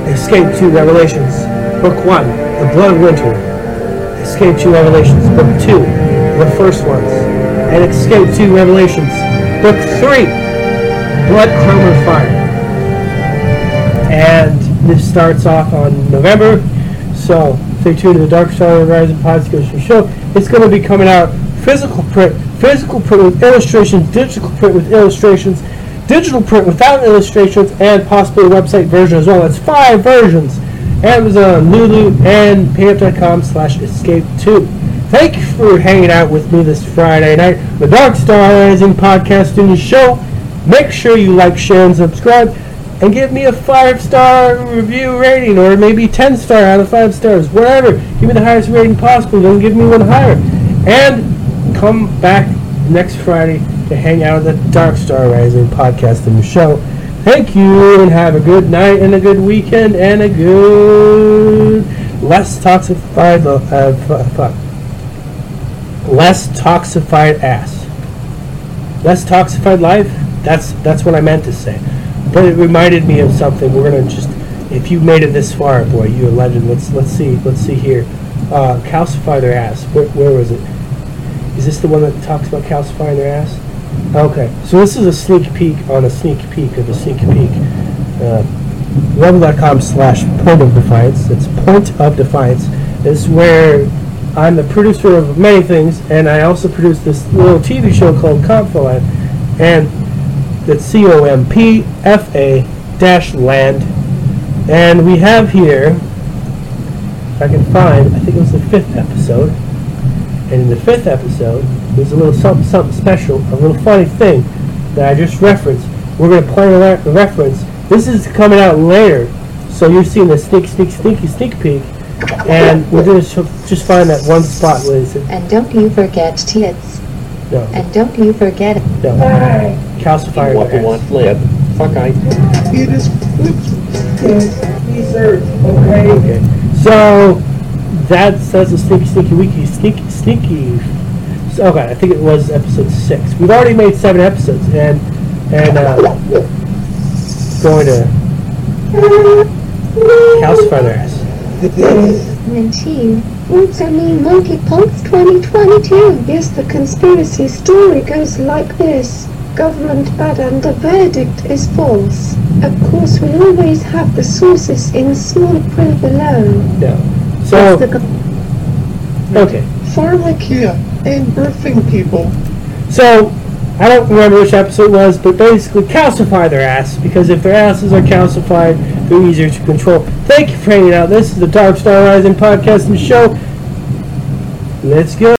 Escape to Revelations. Book 1, The Blood Winter. Escape to Revelations. Book 2, The First Ones. And Escape to Revelations. Book 3, Blood, Chrome, and Fire. And this starts off on November. So stay tuned to the Dark Star Rising Podcast show. It's going to be coming out physical print, physical print with illustrations, digital print with illustrations, digital print without illustrations, and possibly a website version as well. That's five versions. Amazon, Lulu, and payhip.com slash escape 2. Thank you for hanging out with me this Friday night. The Dark Star Rising Podcast in the show. Make sure you like, share, and subscribe. And give me a five star review rating, or maybe 10 star out of five stars, whatever. Give me the highest rating possible, don't give me one higher. And come back next Friday to hang out at the Dark Star Rising podcast and show. Thank you, and have a good night, and a good weekend, and a good less toxified, uh, fuck, less toxified ass, less toxified life. That's that's what I meant to say, but it reminded me of something. We're gonna just, if you made it this far, boy, you're a legend. Let's let's see, let's see here. Uh, calcify their ass. Where, where was it? Is this the one that talks about calcifying their ass? Okay, so this is a sneak peek on a sneak peek of a sneak peek. Uh, Rumble.com slash point of defiance. It's point of defiance. Is where I'm the producer of many things, and I also produce this little TV show called Land, and that's C O M P F A dash land. And we have here, if I can find, I think it was the fifth episode. And in the fifth episode, there's a little something, something special, a little funny thing that I just referenced. We're going to play a re- reference. This is coming out later, so you're seeing the sneak, sneak, sneaky, sneak peek. And we're going to just find that one spot where it's And don't you forget tits. no, And don't you forget no, calcifier. What we ass. want flip. Fuck I. It is Okay. Okay. So that's says a sneaky, sneaky, wiki, sneaky, sneaky. So, okay, I think it was episode six. We've already made seven episodes, and and uh, going to calcify their ass. Nineteen. Mean monkeypox 2022? Yes, the conspiracy story goes like this. Government bad and the verdict is false. Of course, we'll always have the sources in small print below. No. So okay. pharmacia and birthing people. So I don't remember which episode it was, but basically calcify their ass because if their asses are calcified, they're easier to control. Thank you for hanging out. This is the Dark Star Rising podcast and show. Let's go.